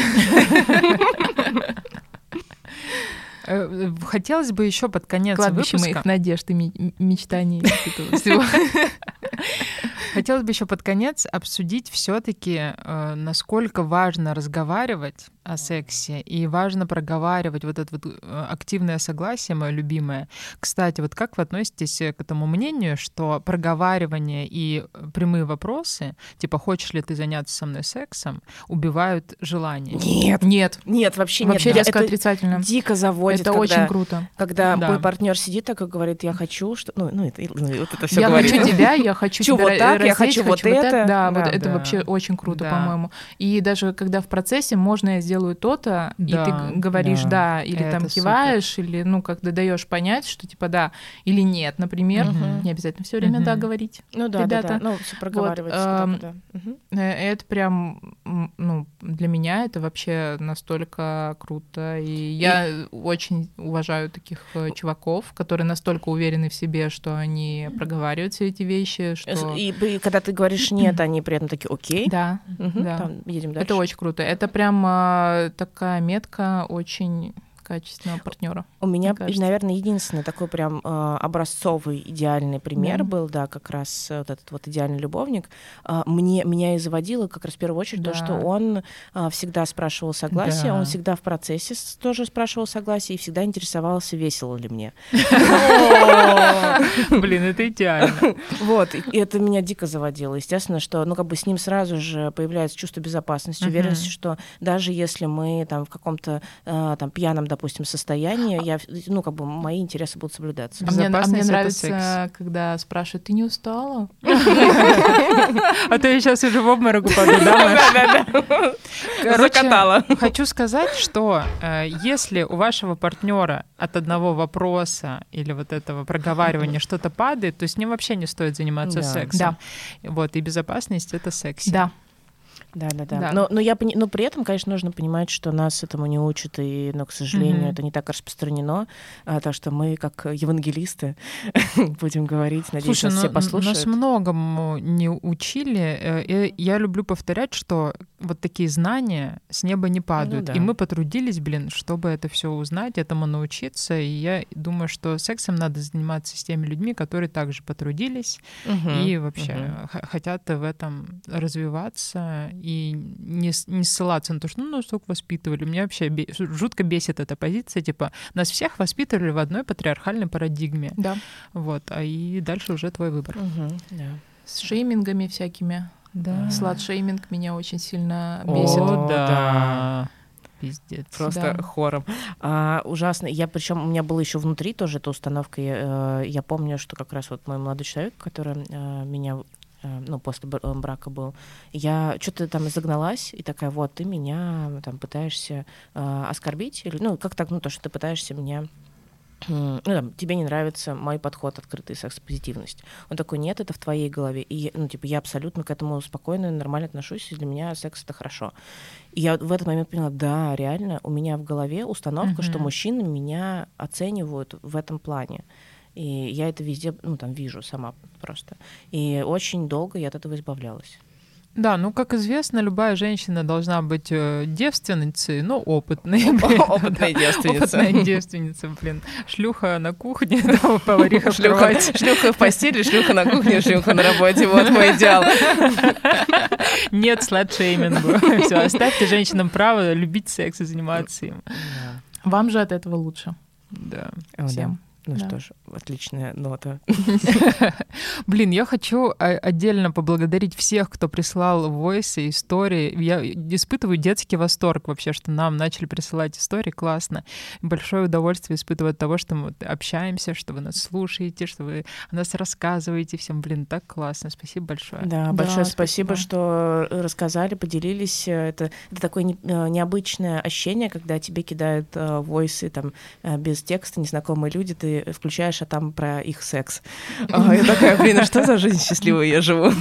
Э, хотелось бы еще под конец Кладбище выпуска... моих надежд и мечтаний. <laughs> Хотелось бы еще под конец обсудить все-таки, э, насколько важно разговаривать о сексе, и важно проговаривать вот это вот э, активное согласие, мое любимое. Кстати, вот как вы относитесь к этому мнению, что проговаривание и прямые вопросы, типа «хочешь ли ты заняться со мной сексом?», убивают желание? Нет. Нет. Нет, вообще, вообще нет. резко это отрицательно. Дико заводит. Это когда, очень круто. Когда да. мой партнер сидит так и говорит «я хочу», что... Ну, ну, это, ну вот это все Я говорит. хочу тебя, я хочу тебя вот так, я хочу вот это. Да, вот это вообще очень круто, по-моему. И даже когда в процессе можно сделать делаю то-то, да, и ты говоришь да, да или это там киваешь, супер. или ну как-то даешь понять, что типа да или нет, например, угу. не обязательно все время угу. да говорить. Ну да, ребята. да, да. ну все проговаривать. Вот, э, да. угу. Это прям, ну для меня это вообще настолько круто, и, и... я очень уважаю таких э, чуваков, которые настолько уверены в себе, что они проговаривают все эти вещи, что и, и когда ты говоришь нет, <clears throat> они при этом такие окей, да, угу, да. Там, едем дальше. Это очень круто. Это прям а, такая метка очень качественного партнера. У меня, наверное, единственный такой прям э, образцовый идеальный пример да. был, да, как раз вот этот вот идеальный любовник. Э, мне меня и заводило как раз в первую очередь да. то, что он э, всегда спрашивал согласие, да. он всегда в процессе тоже спрашивал согласие и всегда интересовался, весело ли мне. <laughs> Блин, это идеально. <laughs> Вот, и это меня дико заводило. Естественно, что, ну, как бы с ним сразу же появляется чувство безопасности, уверенности, что даже если мы там в каком-то там пьяном допустим, состояние, я, ну, как бы мои интересы будут соблюдаться. А мне, а мне нравится, когда спрашивают, ты не устала? <laughs> А то я сейчас уже в обморок упаду, да. Закатала. Хочу сказать, что э, если у вашего партнера от одного вопроса или вот этого проговаривания что-то падает, то с ним вообще не стоит заниматься сексом. Да. Вот, и безопасность — это секс. Да. Да, да, да. Но, но, я, но при этом, конечно, нужно понимать, что нас этому не учат, и, но, к сожалению, mm-hmm. это не так распространено. А, так что мы, как евангелисты, <laughs> будем говорить, надеюсь, Слушай, нас все послушают. Нас многому не учили. Э, я люблю повторять, что вот такие знания с неба не падают. Ну, да. И мы потрудились, блин, чтобы это все узнать, этому научиться. И я думаю, что сексом надо заниматься с теми людьми, которые также потрудились угу, и вообще угу. хотят в этом развиваться и не, не ссылаться на то, что ну, нас только воспитывали. Меня вообще бе- жутко бесит эта позиция, типа, нас всех воспитывали в одной патриархальной парадигме. Да. Вот, а и дальше уже твой выбор. Угу, да. С шеймингами всякими. Да. Слад-шейминг меня очень сильно бесит. О, да. да. Пиздец. Просто да. хором. А, ужасно. Я причем у меня было еще внутри тоже эта установка. Я, э, я помню, что как раз вот мой молодой человек, который э, меня ну, после э, брака был, я что-то там загналась и такая, вот, ты меня там пытаешься э, оскорбить, или, ну, как так, ну, то, что ты пытаешься меня ну, там, тебе не нравится мой подход, открытый секс-позитивность. Он такой, нет, это в твоей голове. И, ну, типа, я абсолютно к этому спокойно и нормально отношусь, и для меня секс — это хорошо. И я в этот момент поняла, да, реально, у меня в голове установка, uh-huh. что мужчины меня оценивают в этом плане. И я это везде, ну, там, вижу сама просто. И очень долго я от этого избавлялась. Да, ну, как известно, любая женщина должна быть э, девственницей, но опытной. <laughs> Опытная девственница. Опытная девственница, блин. Шлюха на кухне, <laughs> повариха кровати. Шлюха в постели, шлюха на кухне, шлюха на работе. Вот мой идеал. <laughs> Нет сладшеймингу. Все, оставьте женщинам право любить секс и заниматься им. Вам же от этого лучше. Да. Всем. Ну да. что ж, отличная нота. <laughs> Блин, я хочу отдельно поблагодарить всех, кто прислал войсы, истории. Я испытываю детский восторг вообще, что нам начали присылать истории. Классно. Большое удовольствие испытываю от того, что мы общаемся, что вы нас слушаете, что вы о нас рассказываете. Всем, блин, так классно. Спасибо большое. Да, большое спасибо, что рассказали, поделились. Это, это такое э, необычное ощущение, когда тебе кидают э, войсы там э, без текста, незнакомые люди, ты включаешь, а там про их секс. А я такая, блин, а что за жизнь счастливая я живу?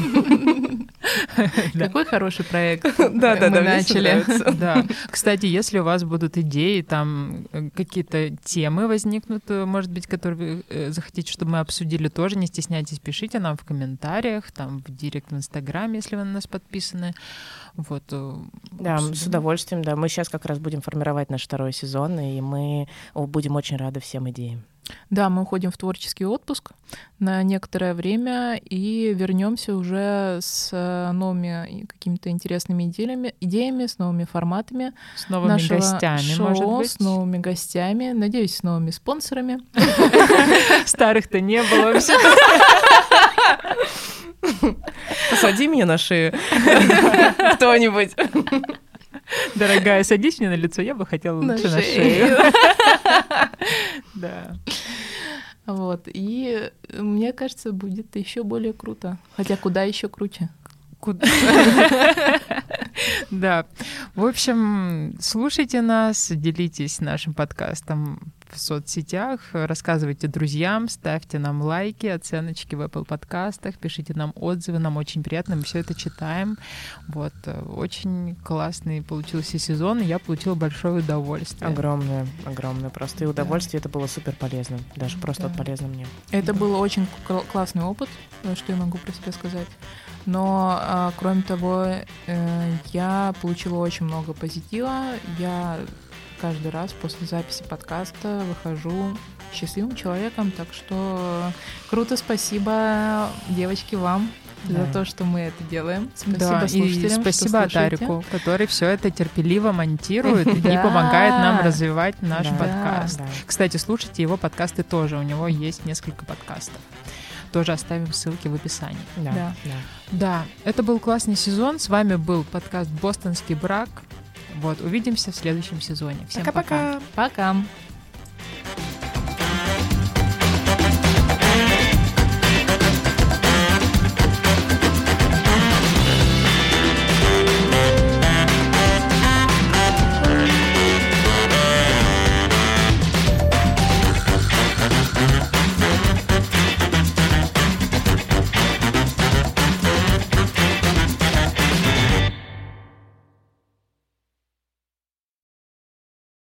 <laughs> Какой хороший проект. <laughs> Да, да, да, начали. <laughs> Да. Кстати, если у вас будут идеи, там э, какие-то темы возникнут, э, может быть, которые вы э, захотите, чтобы мы обсудили, тоже не стесняйтесь, пишите нам в комментариях, там в директ в Инстаграме, если вы на нас подписаны. Вот. Да, обсудим. с удовольствием, да. Мы сейчас как раз будем формировать наш второй сезон, и мы будем очень рады всем идеям. Да, мы уходим в творческий отпуск на некоторое время и вернемся уже с э, новыми какими-то интересными идеями, идеями, с новыми форматами. С новыми нашего гостями, шоу, может быть. С новыми гостями, надеюсь, с новыми спонсорами. <laughs> Старых-то не было вообще. <laughs> Посади меня на шею. <laughs> Кто-нибудь. Дорогая, садись мне на лицо, я бы хотела лучше на шею. Да. Вот. И мне кажется, будет еще более круто. Хотя куда еще круче? Куда? <laughs> Да. В общем, слушайте нас, делитесь нашим подкастом в соцсетях, рассказывайте друзьям, ставьте нам лайки, оценочки в Apple подкастах, пишите нам отзывы, нам очень приятно, мы все это читаем. Вот, очень классный получился сезон, и я получила большое удовольствие. Огромное, огромное просто. И удовольствие да. это было супер полезно, даже просто да. полезно мне. Это да. был очень классный опыт, что я могу про себя сказать. Но, а, кроме того, э, я получила очень много позитива. Я каждый раз после записи подкаста выхожу счастливым человеком. Так что круто, спасибо, девочки, вам да. за то, что мы это делаем. Спасибо да, слушателям. И спасибо Атарику, который все это терпеливо монтирует и <laughs> помогает нам развивать наш подкаст. Кстати, слушайте его подкасты тоже. У него есть несколько подкастов тоже оставим ссылки в описании. Да, да. да. да, это был классный сезон. С вами был подкаст «Бостонский брак». Вот, увидимся в следующем сезоне. Всем пока. Пока. пока.